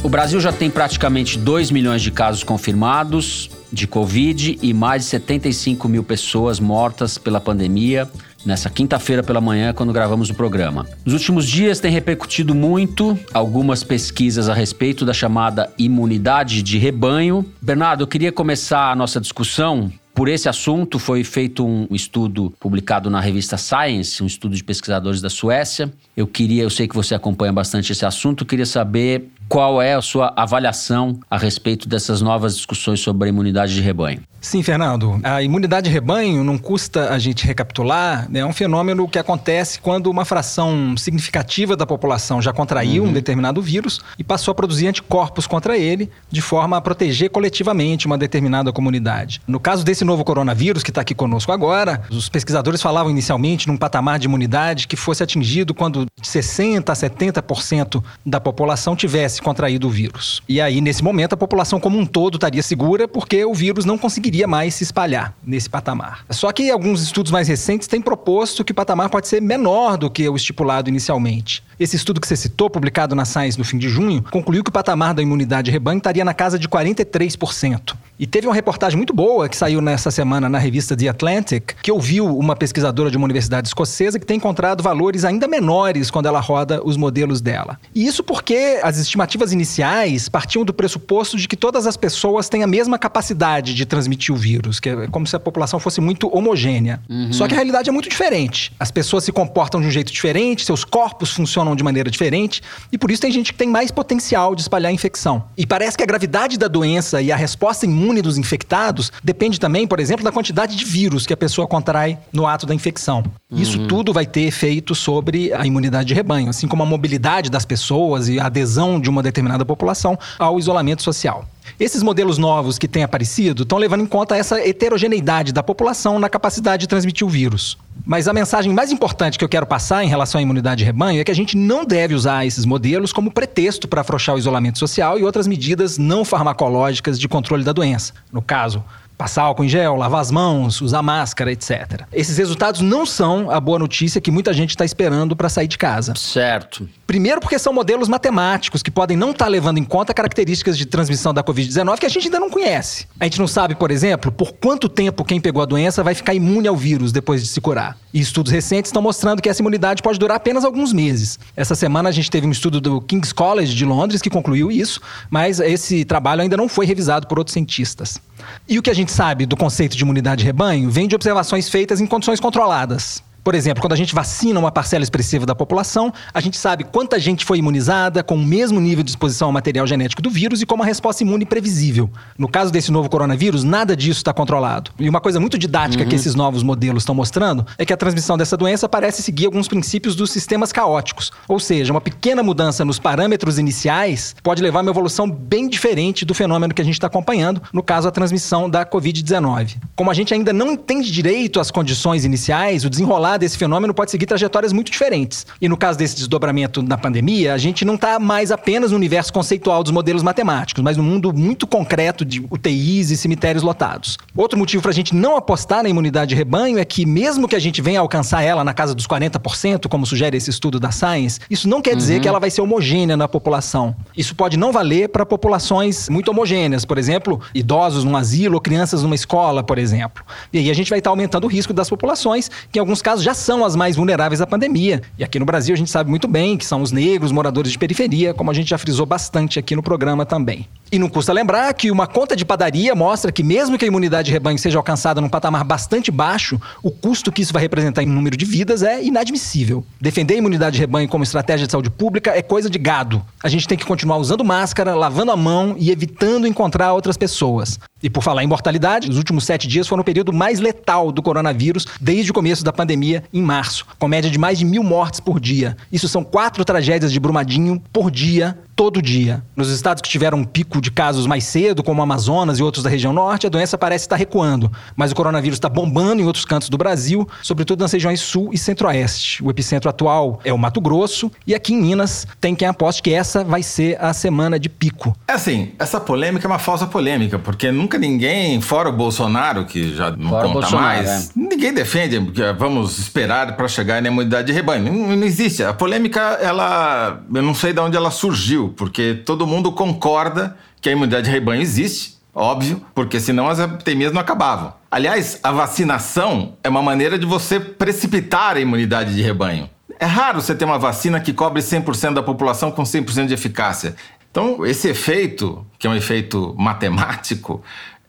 O Brasil já tem praticamente 2 milhões de casos confirmados de Covid e mais de 75 mil pessoas mortas pela pandemia nessa quinta-feira pela manhã, quando gravamos o programa. Nos últimos dias tem repercutido muito algumas pesquisas a respeito da chamada imunidade de rebanho. Bernardo, eu queria começar a nossa discussão por esse assunto foi feito um estudo publicado na revista Science, um estudo de pesquisadores da Suécia. Eu queria, eu sei que você acompanha bastante esse assunto, queria saber qual é a sua avaliação a respeito dessas novas discussões sobre a imunidade de rebanho? Sim, Fernando. A imunidade de rebanho, não custa a gente recapitular, né? é um fenômeno que acontece quando uma fração significativa da população já contraiu uhum. um determinado vírus e passou a produzir anticorpos contra ele, de forma a proteger coletivamente uma determinada comunidade. No caso desse novo coronavírus que está aqui conosco agora, os pesquisadores falavam inicialmente num patamar de imunidade que fosse atingido quando 60% a 70% da população tivesse tivesse contraído o vírus. E aí, nesse momento, a população como um todo estaria segura porque o vírus não conseguiria mais se espalhar nesse patamar. Só que alguns estudos mais recentes têm proposto que o patamar pode ser menor do que o estipulado inicialmente. Esse estudo que você citou, publicado na Science no fim de junho, concluiu que o patamar da imunidade de rebanho estaria na casa de 43%. E teve uma reportagem muito boa que saiu nessa semana na revista The Atlantic, que ouviu uma pesquisadora de uma universidade escocesa que tem encontrado valores ainda menores quando ela roda os modelos dela. E isso porque as estimativas iniciais partiam do pressuposto de que todas as pessoas têm a mesma capacidade de transmitir o vírus, que é como se a população fosse muito homogênea. Uhum. Só que a realidade é muito diferente. As pessoas se comportam de um jeito diferente, seus corpos funcionam de maneira diferente, e por isso tem gente que tem mais potencial de espalhar a infecção. E parece que a gravidade da doença e a resposta imune dos infectados depende também, por exemplo, da quantidade de vírus que a pessoa contrai no ato da infecção. Uhum. Isso tudo vai ter efeito sobre a imunidade de rebanho, assim como a mobilidade das pessoas e a adesão de uma determinada população ao isolamento social. Esses modelos novos que têm aparecido estão levando em conta essa heterogeneidade da população na capacidade de transmitir o vírus. Mas a mensagem mais importante que eu quero passar em relação à imunidade de rebanho é que a gente não deve usar esses modelos como pretexto para afrouxar o isolamento social e outras medidas não farmacológicas de controle da doença. No caso, Passar álcool em gel, lavar as mãos, usar máscara, etc. Esses resultados não são a boa notícia que muita gente está esperando para sair de casa. Certo. Primeiro, porque são modelos matemáticos que podem não estar tá levando em conta características de transmissão da Covid-19 que a gente ainda não conhece. A gente não sabe, por exemplo, por quanto tempo quem pegou a doença vai ficar imune ao vírus depois de se curar. E estudos recentes estão mostrando que essa imunidade pode durar apenas alguns meses. Essa semana a gente teve um estudo do King's College de Londres que concluiu isso, mas esse trabalho ainda não foi revisado por outros cientistas. E o que a gente sabe do conceito de imunidade de rebanho vem de observações feitas em condições controladas. Por exemplo, quando a gente vacina uma parcela expressiva da população, a gente sabe quanta gente foi imunizada com o mesmo nível de exposição ao material genético do vírus e com uma resposta imune previsível. No caso desse novo coronavírus, nada disso está controlado. E uma coisa muito didática uhum. que esses novos modelos estão mostrando é que a transmissão dessa doença parece seguir alguns princípios dos sistemas caóticos. Ou seja, uma pequena mudança nos parâmetros iniciais pode levar a uma evolução bem diferente do fenômeno que a gente está acompanhando, no caso, a transmissão da Covid-19. Como a gente ainda não entende direito as condições iniciais, o desenrolar desse fenômeno pode seguir trajetórias muito diferentes. E no caso desse desdobramento da pandemia, a gente não está mais apenas no universo conceitual dos modelos matemáticos, mas no mundo muito concreto de UTIs e cemitérios lotados. Outro motivo para a gente não apostar na imunidade de rebanho é que, mesmo que a gente venha alcançar ela na casa dos 40%, como sugere esse estudo da Science, isso não quer dizer uhum. que ela vai ser homogênea na população. Isso pode não valer para populações muito homogêneas, por exemplo, idosos num asilo ou crianças numa escola, por exemplo. E aí a gente vai estar tá aumentando o risco das populações, que em alguns casos já são as mais vulneráveis à pandemia. E aqui no Brasil a gente sabe muito bem que são os negros, moradores de periferia, como a gente já frisou bastante aqui no programa também. E não custa lembrar que uma conta de padaria mostra que, mesmo que a imunidade de rebanho seja alcançada num patamar bastante baixo, o custo que isso vai representar em número de vidas é inadmissível. Defender a imunidade de rebanho como estratégia de saúde pública é coisa de gado. A gente tem que continuar usando máscara, lavando a mão e evitando encontrar outras pessoas. E por falar em mortalidade, os últimos sete dias foram o período mais letal do coronavírus desde o começo da pandemia, em março, com média de mais de mil mortes por dia. Isso são quatro tragédias de Brumadinho por dia todo dia. Nos estados que tiveram um pico de casos mais cedo, como Amazonas e outros da região norte, a doença parece estar recuando, mas o coronavírus está bombando em outros cantos do Brasil, sobretudo nas regiões sul e centro-oeste. O epicentro atual é o Mato Grosso e aqui em Minas tem quem aposte que essa vai ser a semana de pico. É assim, essa polêmica é uma falsa polêmica, porque nunca ninguém, fora o Bolsonaro, que já não fora conta mais, é. ninguém defende que vamos esperar para chegar na imunidade de rebanho. Não, não existe. A polêmica, ela, eu não sei de onde ela surgiu porque todo mundo concorda que a imunidade de rebanho existe, óbvio, porque senão as epidemias não acabavam. Aliás, a vacinação é uma maneira de você precipitar a imunidade de rebanho. É raro você ter uma vacina que cobre 100% da população com 100% de eficácia. Então, esse efeito, que é um efeito matemático,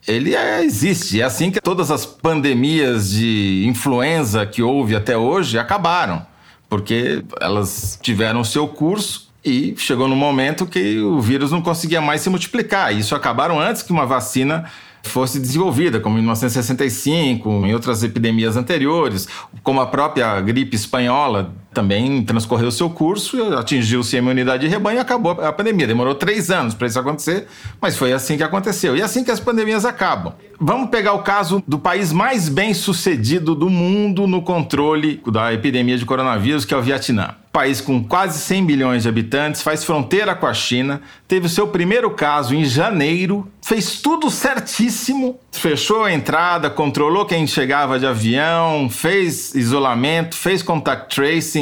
ele é, existe. É assim que todas as pandemias de influenza que houve até hoje acabaram, porque elas tiveram seu curso e chegou no momento que o vírus não conseguia mais se multiplicar. Isso acabaram antes que uma vacina fosse desenvolvida, como em 1965, em outras epidemias anteriores, como a própria gripe espanhola também transcorreu seu curso, atingiu-se a imunidade de rebanho e acabou a pandemia. Demorou três anos para isso acontecer, mas foi assim que aconteceu. E é assim que as pandemias acabam. Vamos pegar o caso do país mais bem sucedido do mundo no controle da epidemia de coronavírus, que é o Vietnã país com quase 100 milhões de habitantes, faz fronteira com a China, teve o seu primeiro caso em janeiro, fez tudo certíssimo, fechou a entrada, controlou quem chegava de avião, fez isolamento, fez contact tracing,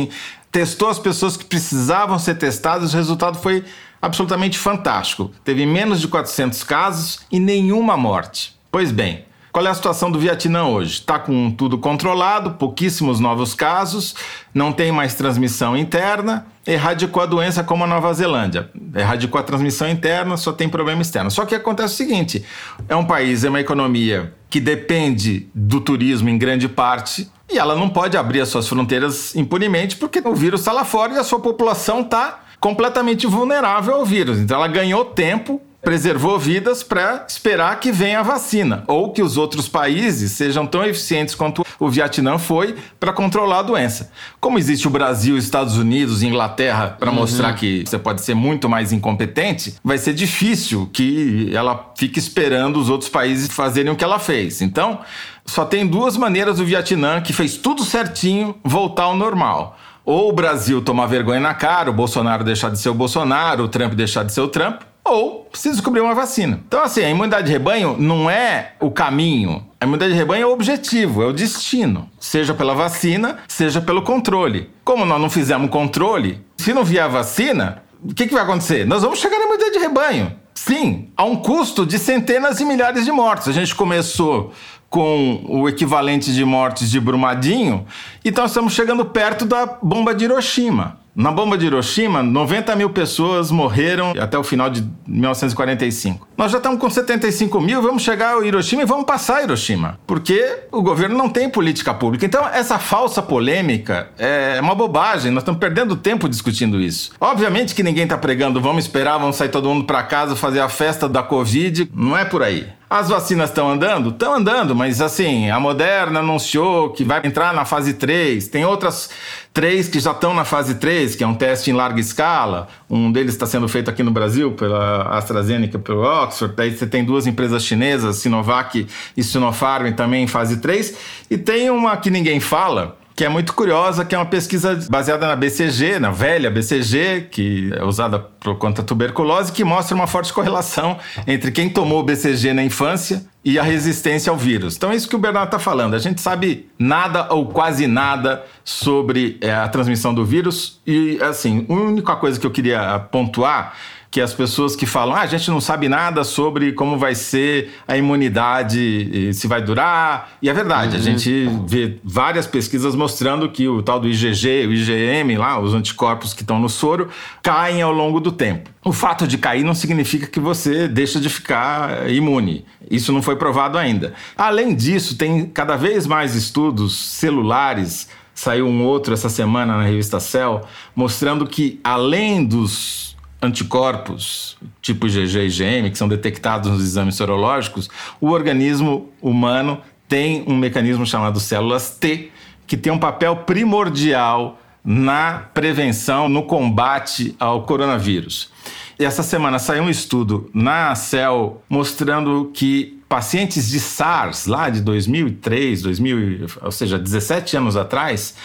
testou as pessoas que precisavam ser testadas, o resultado foi absolutamente fantástico. Teve menos de 400 casos e nenhuma morte. Pois bem, qual é a situação do Vietnã hoje? Está com tudo controlado, pouquíssimos novos casos, não tem mais transmissão interna, erradicou a doença como a Nova Zelândia. Erradicou a transmissão interna, só tem problema externo. Só que acontece o seguinte: é um país, é uma economia que depende do turismo em grande parte. E ela não pode abrir as suas fronteiras impunemente porque o vírus está lá fora e a sua população está completamente vulnerável ao vírus. Então ela ganhou tempo preservou vidas para esperar que venha a vacina ou que os outros países sejam tão eficientes quanto o Vietnã foi para controlar a doença. Como existe o Brasil, Estados Unidos, Inglaterra para uhum. mostrar que você pode ser muito mais incompetente, vai ser difícil que ela fique esperando os outros países fazerem o que ela fez. Então, só tem duas maneiras do Vietnã que fez tudo certinho voltar ao normal ou o Brasil tomar vergonha na cara, o Bolsonaro deixar de ser o Bolsonaro, o Trump deixar de ser o Trump, ou precisa descobrir uma vacina. Então, assim, a imunidade de rebanho não é o caminho. A imunidade de rebanho é o objetivo, é o destino. Seja pela vacina, seja pelo controle. Como nós não fizemos controle, se não vier a vacina, o que, que vai acontecer? Nós vamos chegar na imunidade de rebanho. Sim, a um custo de centenas de milhares de mortes. A gente começou com o equivalente de mortes de Brumadinho, então estamos chegando perto da bomba de Hiroshima. Na bomba de Hiroshima, 90 mil pessoas morreram até o final de 1945. Nós já estamos com 75 mil, vamos chegar ao Hiroshima e vamos passar Hiroshima. Porque o governo não tem política pública. Então, essa falsa polêmica é uma bobagem. Nós estamos perdendo tempo discutindo isso. Obviamente que ninguém está pregando, vamos esperar, vamos sair todo mundo para casa fazer a festa da Covid. Não é por aí. As vacinas estão andando? Estão andando, mas assim, a Moderna anunciou que vai entrar na fase 3. Tem outras três que já estão na fase 3, que é um teste em larga escala. Um deles está sendo feito aqui no Brasil pela AstraZeneca pelo Oxford. Daí você tem duas empresas chinesas, Sinovac e Sinopharm, também em fase 3. E tem uma que ninguém fala, que é muito curiosa, que é uma pesquisa baseada na BCG, na velha BCG, que é usada contra a tuberculose, que mostra uma forte correlação entre quem tomou BCG na infância e a resistência ao vírus. Então é isso que o Bernardo está falando. A gente sabe nada ou quase nada sobre é, a transmissão do vírus e, assim, a única coisa que eu queria pontuar que as pessoas que falam, ah, a gente não sabe nada sobre como vai ser a imunidade, se vai durar. E é verdade, uhum. a gente vê várias pesquisas mostrando que o tal do IgG, o IgM, lá, os anticorpos que estão no soro, caem ao longo do tempo. O fato de cair não significa que você deixa de ficar imune. Isso não foi provado ainda. Além disso, tem cada vez mais estudos celulares saiu um outro essa semana na revista Cell, mostrando que além dos anticorpos, tipo IgG e IgM, que são detectados nos exames sorológicos, o organismo humano tem um mecanismo chamado células T, que tem um papel primordial na prevenção, no combate ao coronavírus. E essa semana saiu um estudo na Cell mostrando que pacientes de SARS, lá de 2003, 2000, ou seja, 17 anos atrás,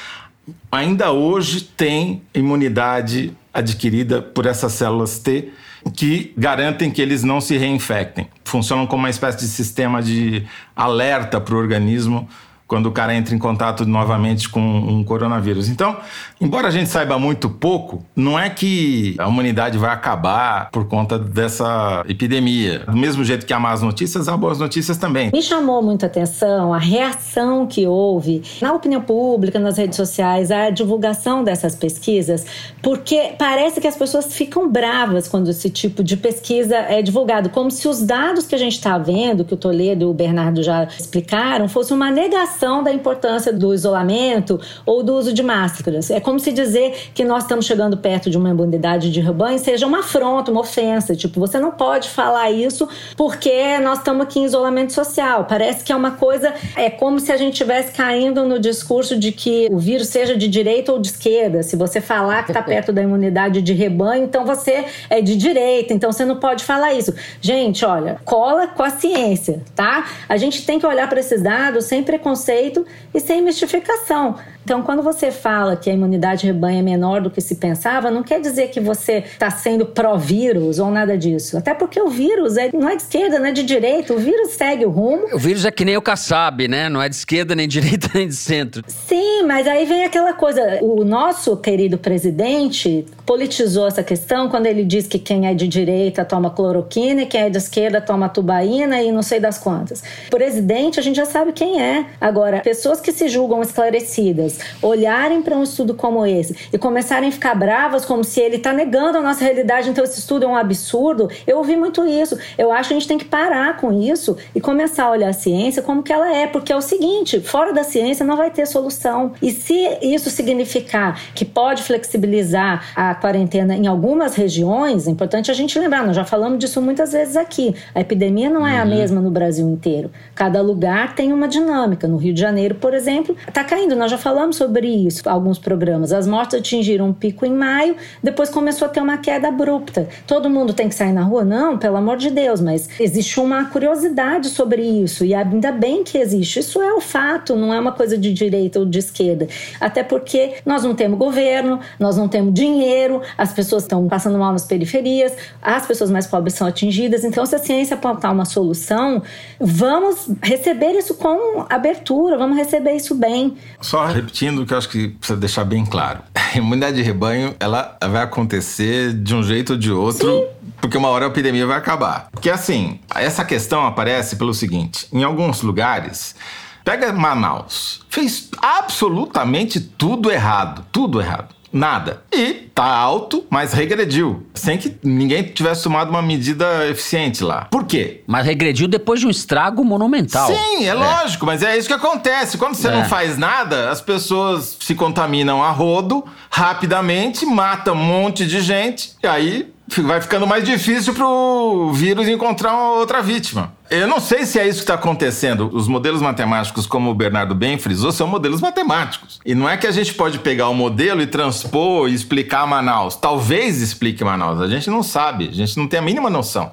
ainda hoje têm imunidade adquirida por essas células T que garantem que eles não se reinfectem. Funcionam como uma espécie de sistema de alerta para o organismo quando o cara entra em contato novamente com um coronavírus. Então, embora a gente saiba muito pouco, não é que a humanidade vai acabar por conta dessa epidemia. Do mesmo jeito que há más notícias, há boas notícias também. Me chamou muita atenção a reação que houve na opinião pública, nas redes sociais, a divulgação dessas pesquisas, porque parece que as pessoas ficam bravas quando esse tipo de pesquisa é divulgado, como se os dados que a gente está vendo, que o Toledo e o Bernardo já explicaram, fosse uma negação da importância do isolamento ou do uso de máscaras. É como se dizer que nós estamos chegando perto de uma imunidade de rebanho seja uma afronta, uma ofensa. Tipo, você não pode falar isso porque nós estamos aqui em isolamento social. Parece que é uma coisa, é como se a gente estivesse caindo no discurso de que o vírus seja de direita ou de esquerda. Se você falar que está (laughs) perto da imunidade de rebanho, então você é de direita, então você não pode falar isso. Gente, olha, cola com a ciência, tá? A gente tem que olhar para esses dados sem preconceito e sem mistificação. Então, quando você fala que a imunidade rebanho é menor do que se pensava, não quer dizer que você está sendo pró-vírus ou nada disso. Até porque o vírus é, não é de esquerda, não é de direita. O vírus segue o rumo. O vírus é que nem o Kassab, né? Não é de esquerda, nem de (laughs) direita, nem de centro. Sim, mas aí vem aquela coisa. O nosso querido presidente politizou essa questão quando ele diz que quem é de direita toma cloroquina e quem é de esquerda toma tubaína e não sei das quantas. Presidente, a gente já sabe quem é. Agora, pessoas que se julgam esclarecidas olharem para um estudo como esse e começarem a ficar bravas como se ele está negando a nossa realidade, então esse estudo é um absurdo. Eu ouvi muito isso. Eu acho que a gente tem que parar com isso e começar a olhar a ciência como que ela é, porque é o seguinte, fora da ciência não vai ter solução. E se isso significar que pode flexibilizar a quarentena em algumas regiões, é importante a gente lembrar, nós já falamos disso muitas vezes aqui. A epidemia não é uhum. a mesma no Brasil inteiro. Cada lugar tem uma dinâmica. No Rio de Janeiro, por exemplo, está caindo, nós já falamos sobre isso, alguns programas. As mortes atingiram um pico em maio, depois começou a ter uma queda abrupta. Todo mundo tem que sair na rua? Não, pelo amor de Deus, mas existe uma curiosidade sobre isso e ainda bem que existe. Isso é o fato, não é uma coisa de direita ou de esquerda. Até porque nós não temos governo, nós não temos dinheiro, as pessoas estão passando mal nas periferias, as pessoas mais pobres são atingidas. Então, se a ciência apontar uma solução, vamos receber isso com abertura, vamos receber isso bem. Só repetindo que eu acho que precisa deixar bem claro. A (laughs) imunidade de rebanho, ela vai acontecer de um jeito ou de outro. Sim. Porque uma hora a epidemia vai acabar. Porque assim, essa questão aparece pelo seguinte: em alguns lugares, pega Manaus, fez absolutamente tudo errado. Tudo errado nada. E tá alto, mas regrediu. Sem que ninguém tivesse tomado uma medida eficiente lá. Por quê? Mas regrediu depois de um estrago monumental. Sim, é, é. lógico, mas é isso que acontece. Quando você é. não faz nada, as pessoas se contaminam a rodo rapidamente, matam um monte de gente, e aí vai ficando mais difícil pro vírus encontrar outra vítima. Eu não sei se é isso que está acontecendo. Os modelos matemáticos, como o Bernardo bem frisou, são modelos matemáticos. E não é que a gente pode pegar o modelo e transpor e explicar Manaus. Talvez explique Manaus. A gente não sabe, a gente não tem a mínima noção.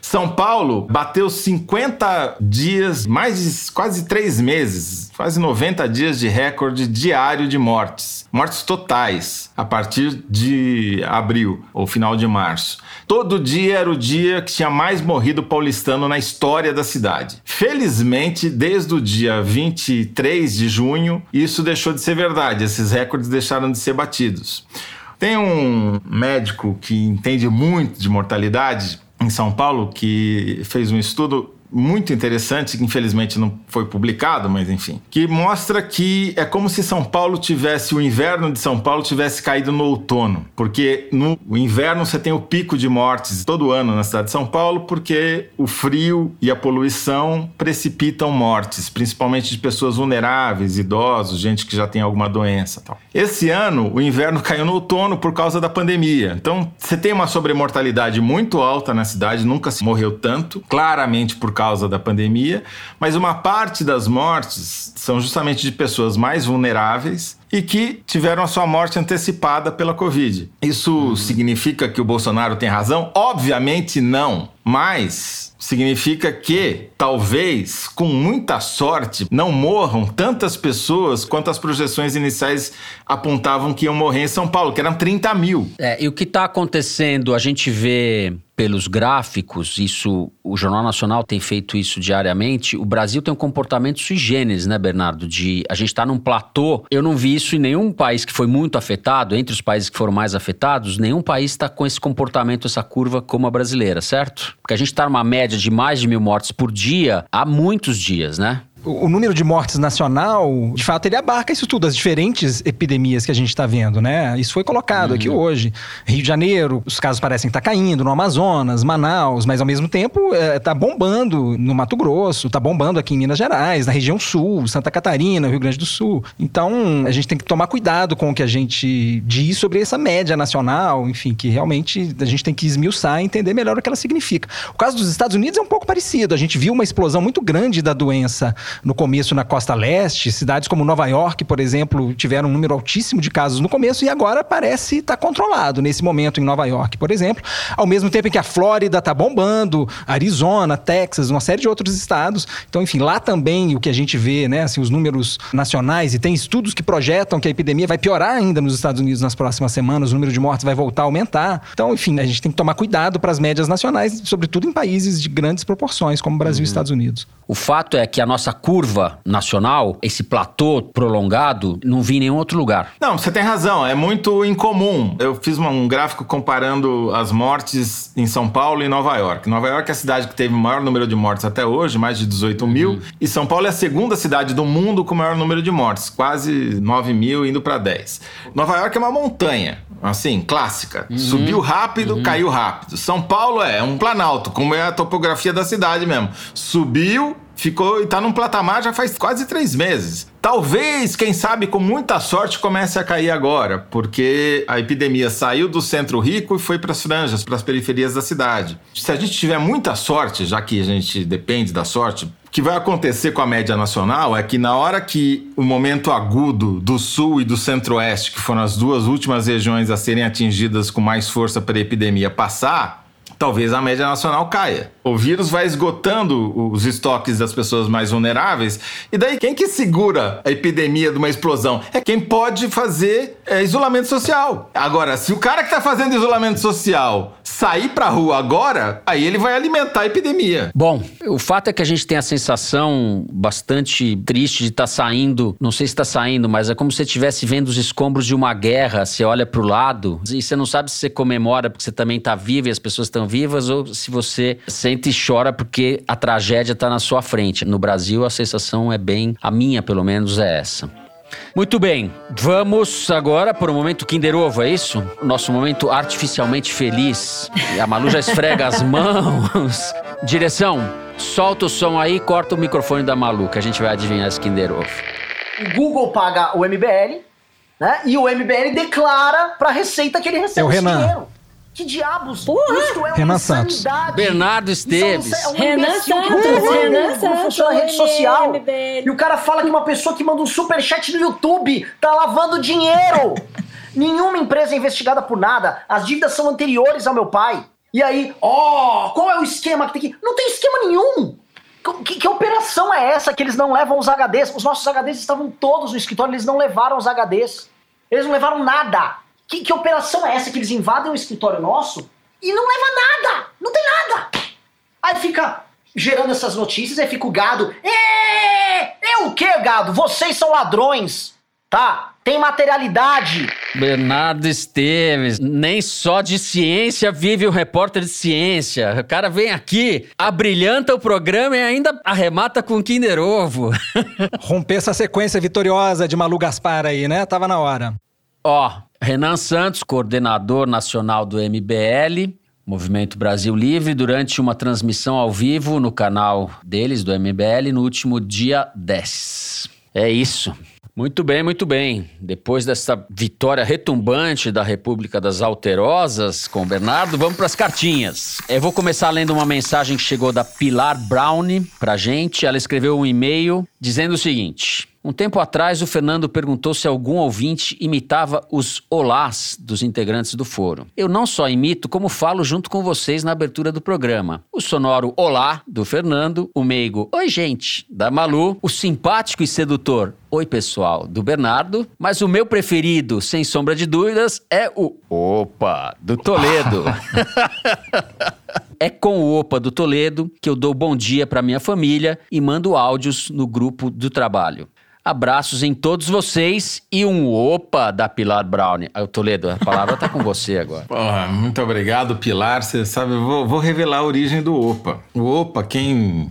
São Paulo bateu 50 dias, mais de quase três meses, quase 90 dias de recorde diário de mortes. Mortes totais, a partir de abril ou final de março. Todo dia era o dia que tinha mais morrido paulistano na história da cidade. Felizmente, desde o dia 23 de junho, isso deixou de ser verdade, esses recordes deixaram de ser batidos. Tem um médico que entende muito de mortalidade em São Paulo que fez um estudo muito interessante, que infelizmente não foi publicado, mas enfim, que mostra que é como se São Paulo tivesse, o inverno de São Paulo tivesse caído no outono, porque no inverno você tem o pico de mortes todo ano na cidade de São Paulo, porque o frio e a poluição precipitam mortes, principalmente de pessoas vulneráveis, idosos, gente que já tem alguma doença. Tal. Esse ano, o inverno caiu no outono por causa da pandemia, então você tem uma sobremortalidade muito alta na cidade, nunca se morreu tanto, claramente por causa causa da pandemia, mas uma parte das mortes são justamente de pessoas mais vulneráveis e que tiveram a sua morte antecipada pela Covid. Isso uhum. significa que o Bolsonaro tem razão? Obviamente não, mas significa que talvez, com muita sorte, não morram tantas pessoas quanto as projeções iniciais apontavam que iam morrer em São Paulo, que eram 30 mil. É, e o que está acontecendo, a gente vê pelos gráficos, isso o Jornal Nacional tem feito isso diariamente. O Brasil tem um comportamento sui generis, né, Bernardo? De a gente está num platô. Eu não vi isso em nenhum país que foi muito afetado. Entre os países que foram mais afetados, nenhum país está com esse comportamento, essa curva como a brasileira, certo? Porque a gente está numa média de mais de mil mortes por dia há muitos dias, né? O número de mortes nacional, de fato, ele abarca isso tudo, as diferentes epidemias que a gente está vendo, né? Isso foi colocado uhum. aqui hoje. Rio de Janeiro, os casos parecem estar tá caindo, no Amazonas, Manaus, mas ao mesmo tempo está é, bombando no Mato Grosso, está bombando aqui em Minas Gerais, na região sul, Santa Catarina, Rio Grande do Sul. Então, a gente tem que tomar cuidado com o que a gente diz sobre essa média nacional, enfim, que realmente a gente tem que esmiuçar e entender melhor o que ela significa. O caso dos Estados Unidos é um pouco parecido. A gente viu uma explosão muito grande da doença no começo na costa leste. Cidades como Nova York, por exemplo, tiveram um número altíssimo de casos no começo e agora parece estar tá controlado nesse momento em Nova York, por exemplo. Ao mesmo tempo em que a Flórida está bombando, Arizona, Texas, uma série de outros estados. Então, enfim, lá também o que a gente vê, né, assim, os números nacionais e tem estudos que projetam que a epidemia vai piorar ainda nos Estados Unidos nas próximas semanas, o número de mortes vai voltar a aumentar. Então, enfim, a gente tem que tomar cuidado para as médias nacionais, sobretudo em países de grandes proporções como Brasil uhum. e Estados Unidos. O fato é que a nossa curva nacional, esse platô prolongado, não vi em nenhum outro lugar. Não, você tem razão, é muito incomum. Eu fiz um gráfico comparando as mortes em São Paulo e Nova York. Nova York é a cidade que teve o maior número de mortes até hoje, mais de 18 mil, uhum. e São Paulo é a segunda cidade do mundo com o maior número de mortes, quase 9 mil, indo para 10. Nova York é uma montanha, assim, clássica. Uhum. Subiu rápido, uhum. caiu rápido. São Paulo é um planalto, como é a topografia da cidade mesmo. Subiu, ficou e tá num patamar já faz quase três meses. Talvez, quem sabe, com muita sorte, comece a cair agora, porque a epidemia saiu do centro rico e foi para as franjas, para as periferias da cidade. Se a gente tiver muita sorte, já que a gente depende da sorte, o que vai acontecer com a média nacional é que na hora que o momento agudo do sul e do centro-oeste, que foram as duas últimas regiões a serem atingidas com mais força pela epidemia, passar, talvez a média nacional caia. O vírus vai esgotando os estoques das pessoas mais vulneráveis, e daí quem que segura a epidemia de uma explosão? É quem pode fazer é, isolamento social. Agora, se o cara que está fazendo isolamento social sair pra rua agora, aí ele vai alimentar a epidemia. Bom, o fato é que a gente tem a sensação bastante triste de estar tá saindo, não sei se está saindo, mas é como se você estivesse vendo os escombros de uma guerra, você olha pro lado e você não sabe se você comemora porque você também está vivo e as pessoas estão vivas ou se você sente e chora porque a tragédia está na sua frente. No Brasil a sensação é bem, a minha pelo menos é essa. Muito bem, vamos agora para o momento Kinder Ovo, é isso? Nosso momento artificialmente feliz. A Malu já esfrega as mãos. (laughs) Direção, solta o som aí corta o microfone da Malu, que a gente vai adivinhar esse Kinder Ovo. O Google paga o MBL, né? E o MBL declara para a Receita que ele recebe é o Renan. dinheiro. Que diabos? Porra. Isto é Renan Santos. Bernardo Esteves. É um, é Renan Santos. Renan Santos. funciona rede social. E o cara fala que uma pessoa que manda um superchat no YouTube tá lavando dinheiro. (laughs) Nenhuma empresa é investigada por nada. As dívidas são anteriores ao meu pai. E aí, ó, oh, qual é o esquema que tem que. Não tem esquema nenhum. Que, que, operação é essa que eles não levam os HDs? Os nossos HDs estavam todos no escritório, eles não levaram os HDs. Eles não levaram nada. Que, que operação é essa que eles invadem o escritório nosso e não leva nada? Não tem nada. Aí fica gerando essas notícias, aí fica o gado. É, é o que, gado? Vocês são ladrões, tá? Tem materialidade. Bernardo Esteves, nem só de ciência vive o repórter de ciência. O cara vem aqui, abrilhanta o programa e ainda arremata com Kinder Ovo. (laughs) Romper essa sequência vitoriosa de Malu Gaspar aí, né? Tava na hora. Ó, Renan Santos, coordenador nacional do MBL, Movimento Brasil Livre, durante uma transmissão ao vivo no canal deles, do MBL, no último dia 10. É isso. Muito bem, muito bem. Depois dessa vitória retumbante da República das Alterosas com o Bernardo, vamos para as cartinhas. Eu vou começar lendo uma mensagem que chegou da Pilar Brown para gente. Ela escreveu um e-mail dizendo o seguinte: um tempo atrás, o Fernando perguntou se algum ouvinte imitava os olás dos integrantes do foro. Eu não só imito, como falo junto com vocês na abertura do programa. O sonoro olá do Fernando, o meigo oi gente da Malu, o simpático e sedutor oi pessoal do Bernardo, mas o meu preferido, sem sombra de dúvidas, é o opa do Toledo. (laughs) É com o Opa do Toledo que eu dou bom dia para minha família e mando áudios no grupo do trabalho. Abraços em todos vocês e um opa da Pilar Brown. O Toledo, a palavra tá com você agora. (laughs) Porra, muito obrigado, Pilar. Você sabe, vou, vou revelar a origem do opa. O opa, quem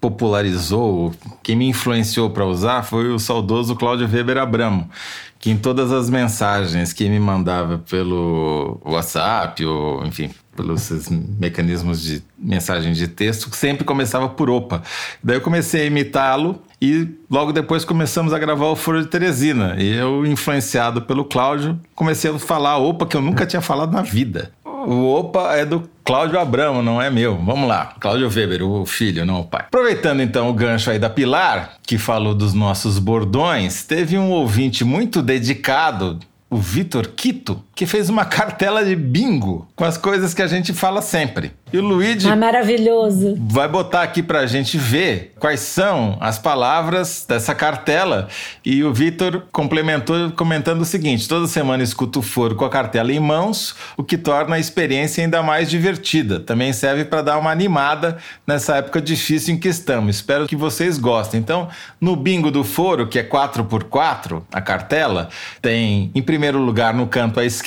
popularizou, quem me influenciou para usar foi o saudoso Cláudio Weber Abramo, que em todas as mensagens que me mandava pelo WhatsApp ou, enfim, pelos mecanismos de mensagem de texto, sempre começava por opa. Daí eu comecei a imitá-lo e logo depois começamos a gravar o Foro de Teresina. E eu, influenciado pelo Cláudio, comecei a falar opa que eu nunca tinha falado na vida. O opa é do Cláudio Abramo, não é meu. Vamos lá, Cláudio Weber, o filho, não o pai. Aproveitando então o gancho aí da Pilar, que falou dos nossos bordões, teve um ouvinte muito dedicado o Vitor Quito, que fez uma (laughs) cartela de bingo com as coisas que a gente fala sempre. E o Luigi. Ah, maravilhoso. Vai botar aqui pra gente ver quais são as palavras dessa cartela. E o Vitor complementou comentando o seguinte: toda semana escuto o foro com a cartela em mãos, o que torna a experiência ainda mais divertida. Também serve para dar uma animada nessa época difícil em que estamos. Espero que vocês gostem. Então, no bingo do foro, que é 4x4, a cartela, tem em primeiro lugar no canto à esquerda,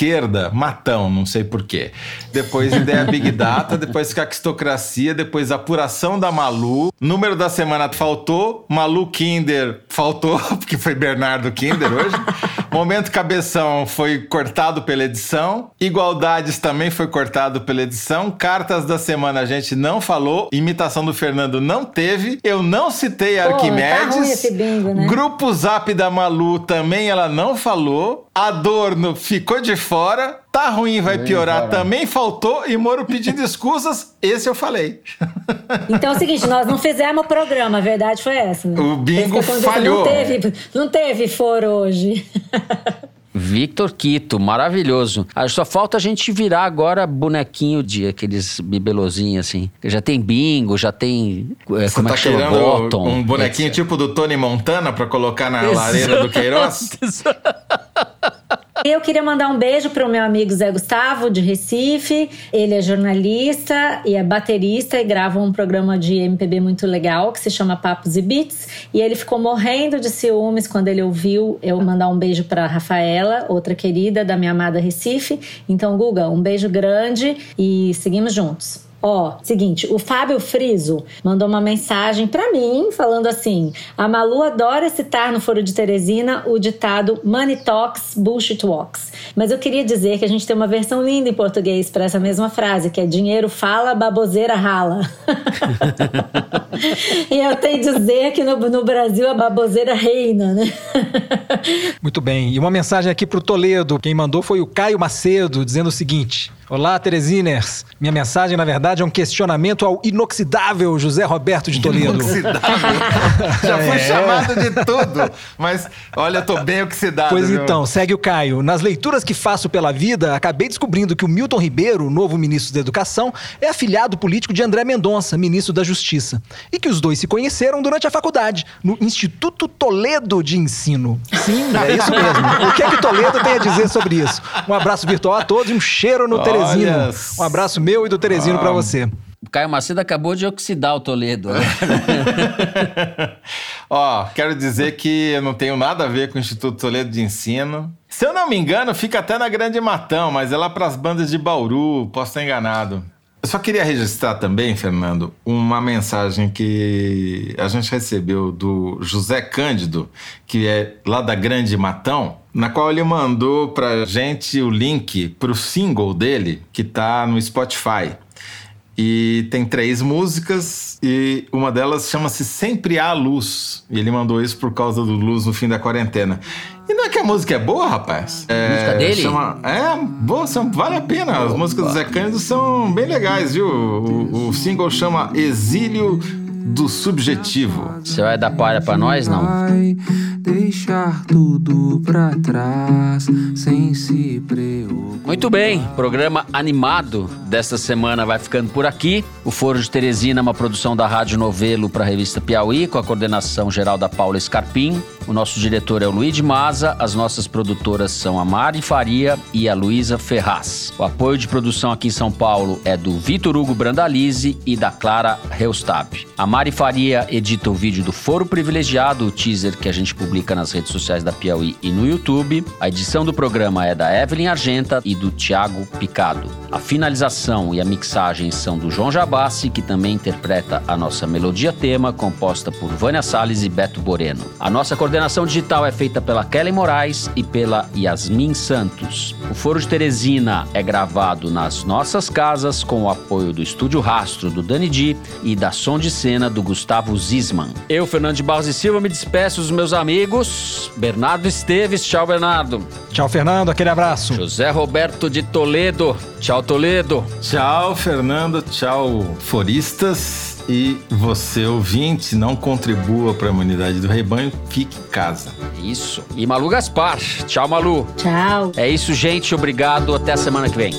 matão, não sei porquê. Depois ideia Big (laughs) Data, depois Caquistocracia, depois Apuração da Malu. Número da semana faltou, Malu Kinder faltou, (laughs) porque foi Bernardo Kinder hoje. Momento Cabeção foi cortado pela edição. Igualdades também foi cortado pela edição. Cartas da semana a gente não falou. Imitação do Fernando não teve. Eu não citei Arquimedes. Tá ruim esse bingo, né? Grupo Zap da Malu também ela não falou. Adorno ficou de fora. Tá ruim, vai piorar. Também faltou. E Moro pedindo escusas. Esse eu falei. Então é o seguinte, nós não fizemos o programa, a verdade foi essa, né? O bingo falhou. Não teve, não teve foro hoje. Victor Quito, maravilhoso. Ah, só falta a gente virar agora bonequinho de aqueles bibelozinhos assim. Já tem bingo, já tem. É, como é tá é que chama? Bottom. Um bonequinho etc. tipo do Tony Montana pra colocar na Exato. lareira do Queiroz? (laughs) Eu queria mandar um beijo para o meu amigo Zé Gustavo, de Recife. Ele é jornalista e é baterista e grava um programa de MPB muito legal que se chama Papos e Beats. E ele ficou morrendo de ciúmes quando ele ouviu eu mandar um beijo para Rafaela, outra querida da minha amada Recife. Então, Guga, um beijo grande e seguimos juntos. Ó, seguinte, o Fábio Friso mandou uma mensagem para mim falando assim: a Malu adora citar no Foro de Teresina o ditado Money Talks, Bullshit Walks. Mas eu queria dizer que a gente tem uma versão linda em português para essa mesma frase, que é dinheiro fala, baboseira rala. (laughs) e eu tenho que dizer que no, no Brasil a baboseira reina, né? (laughs) Muito bem. E uma mensagem aqui pro Toledo. Quem mandou foi o Caio Macedo, dizendo o seguinte: Olá, Teresiners. Minha mensagem, na verdade, é um questionamento ao inoxidável José Roberto de Toledo. Inoxidável? (laughs) Já foi é. chamado de tudo. Mas, olha, eu tô bem oxidado. Pois então, segue o Caio. Nas leituras que faço pela vida, acabei descobrindo que o Milton Ribeiro, novo ministro da Educação, é afiliado político de André Mendonça, ministro da Justiça. E que os dois se conheceram durante a faculdade, no Instituto Toledo de Ensino. Sim, é isso mesmo. O que é que Toledo tem a dizer sobre isso? Um abraço virtual a todos e um cheiro no Teresina. Teresino. Um abraço meu e do Teresino ah. para você. O Caio Macedo acabou de oxidar o Toledo. (laughs) Ó, quero dizer que eu não tenho nada a ver com o Instituto Toledo de Ensino. Se eu não me engano, fica até na Grande Matão, mas é lá para as bandas de Bauru, posso estar enganado. Eu só queria registrar também, Fernando, uma mensagem que a gente recebeu do José Cândido, que é lá da Grande Matão, na qual ele mandou pra gente o link pro single dele, que tá no Spotify. E tem três músicas e uma delas chama-se Sempre Há Luz. E ele mandou isso por causa do luz no fim da quarentena. E não é que a música é boa, rapaz? É, a música dele? Chama, é, boa, são, vale a pena. As músicas do Zé Cândido são bem legais, viu? O, o single chama Exílio do subjetivo. Você vai dar palha para nós, não? Vai deixar tudo pra trás sem se preocupar. Muito bem, programa animado desta semana vai ficando por aqui. O Foro de Teresina é uma produção da Rádio Novelo para a revista Piauí, com a coordenação geral da Paula Scarpim. O nosso diretor é o Luiz de Maza, as nossas produtoras são a Mari Faria e a Luísa Ferraz. O apoio de produção aqui em São Paulo é do Vitor Hugo Brandalize e da Clara Reustab. A Mari Faria edita o vídeo do Foro Privilegiado, o teaser que a gente publica nas redes sociais da Piauí e no YouTube. A edição do programa é da Evelyn Argenta e do Tiago Picado. A finalização e a mixagem são do João Jabassi, que também interpreta a nossa melodia tema, composta por Vânia Salles e Beto Boreno. A nossa coordenação digital é feita pela Kelly Moraes e pela Yasmin Santos. O Foro de Teresina é gravado nas nossas casas com o apoio do Estúdio Rastro do Dani Di e da Som de Cena do Gustavo Zisman. Eu, Fernando de Barros e Silva, me despeço dos meus amigos. Bernardo Esteves, tchau Bernardo. Tchau Fernando, aquele abraço. José Roberto de Toledo, tchau Toledo. Tchau Fernando, tchau foristas. E você, ouvinte, não contribua para a imunidade do rebanho, fique em casa. Isso. E Malu Gaspar. Tchau, Malu. Tchau. É isso, gente. Obrigado. Até a semana que vem.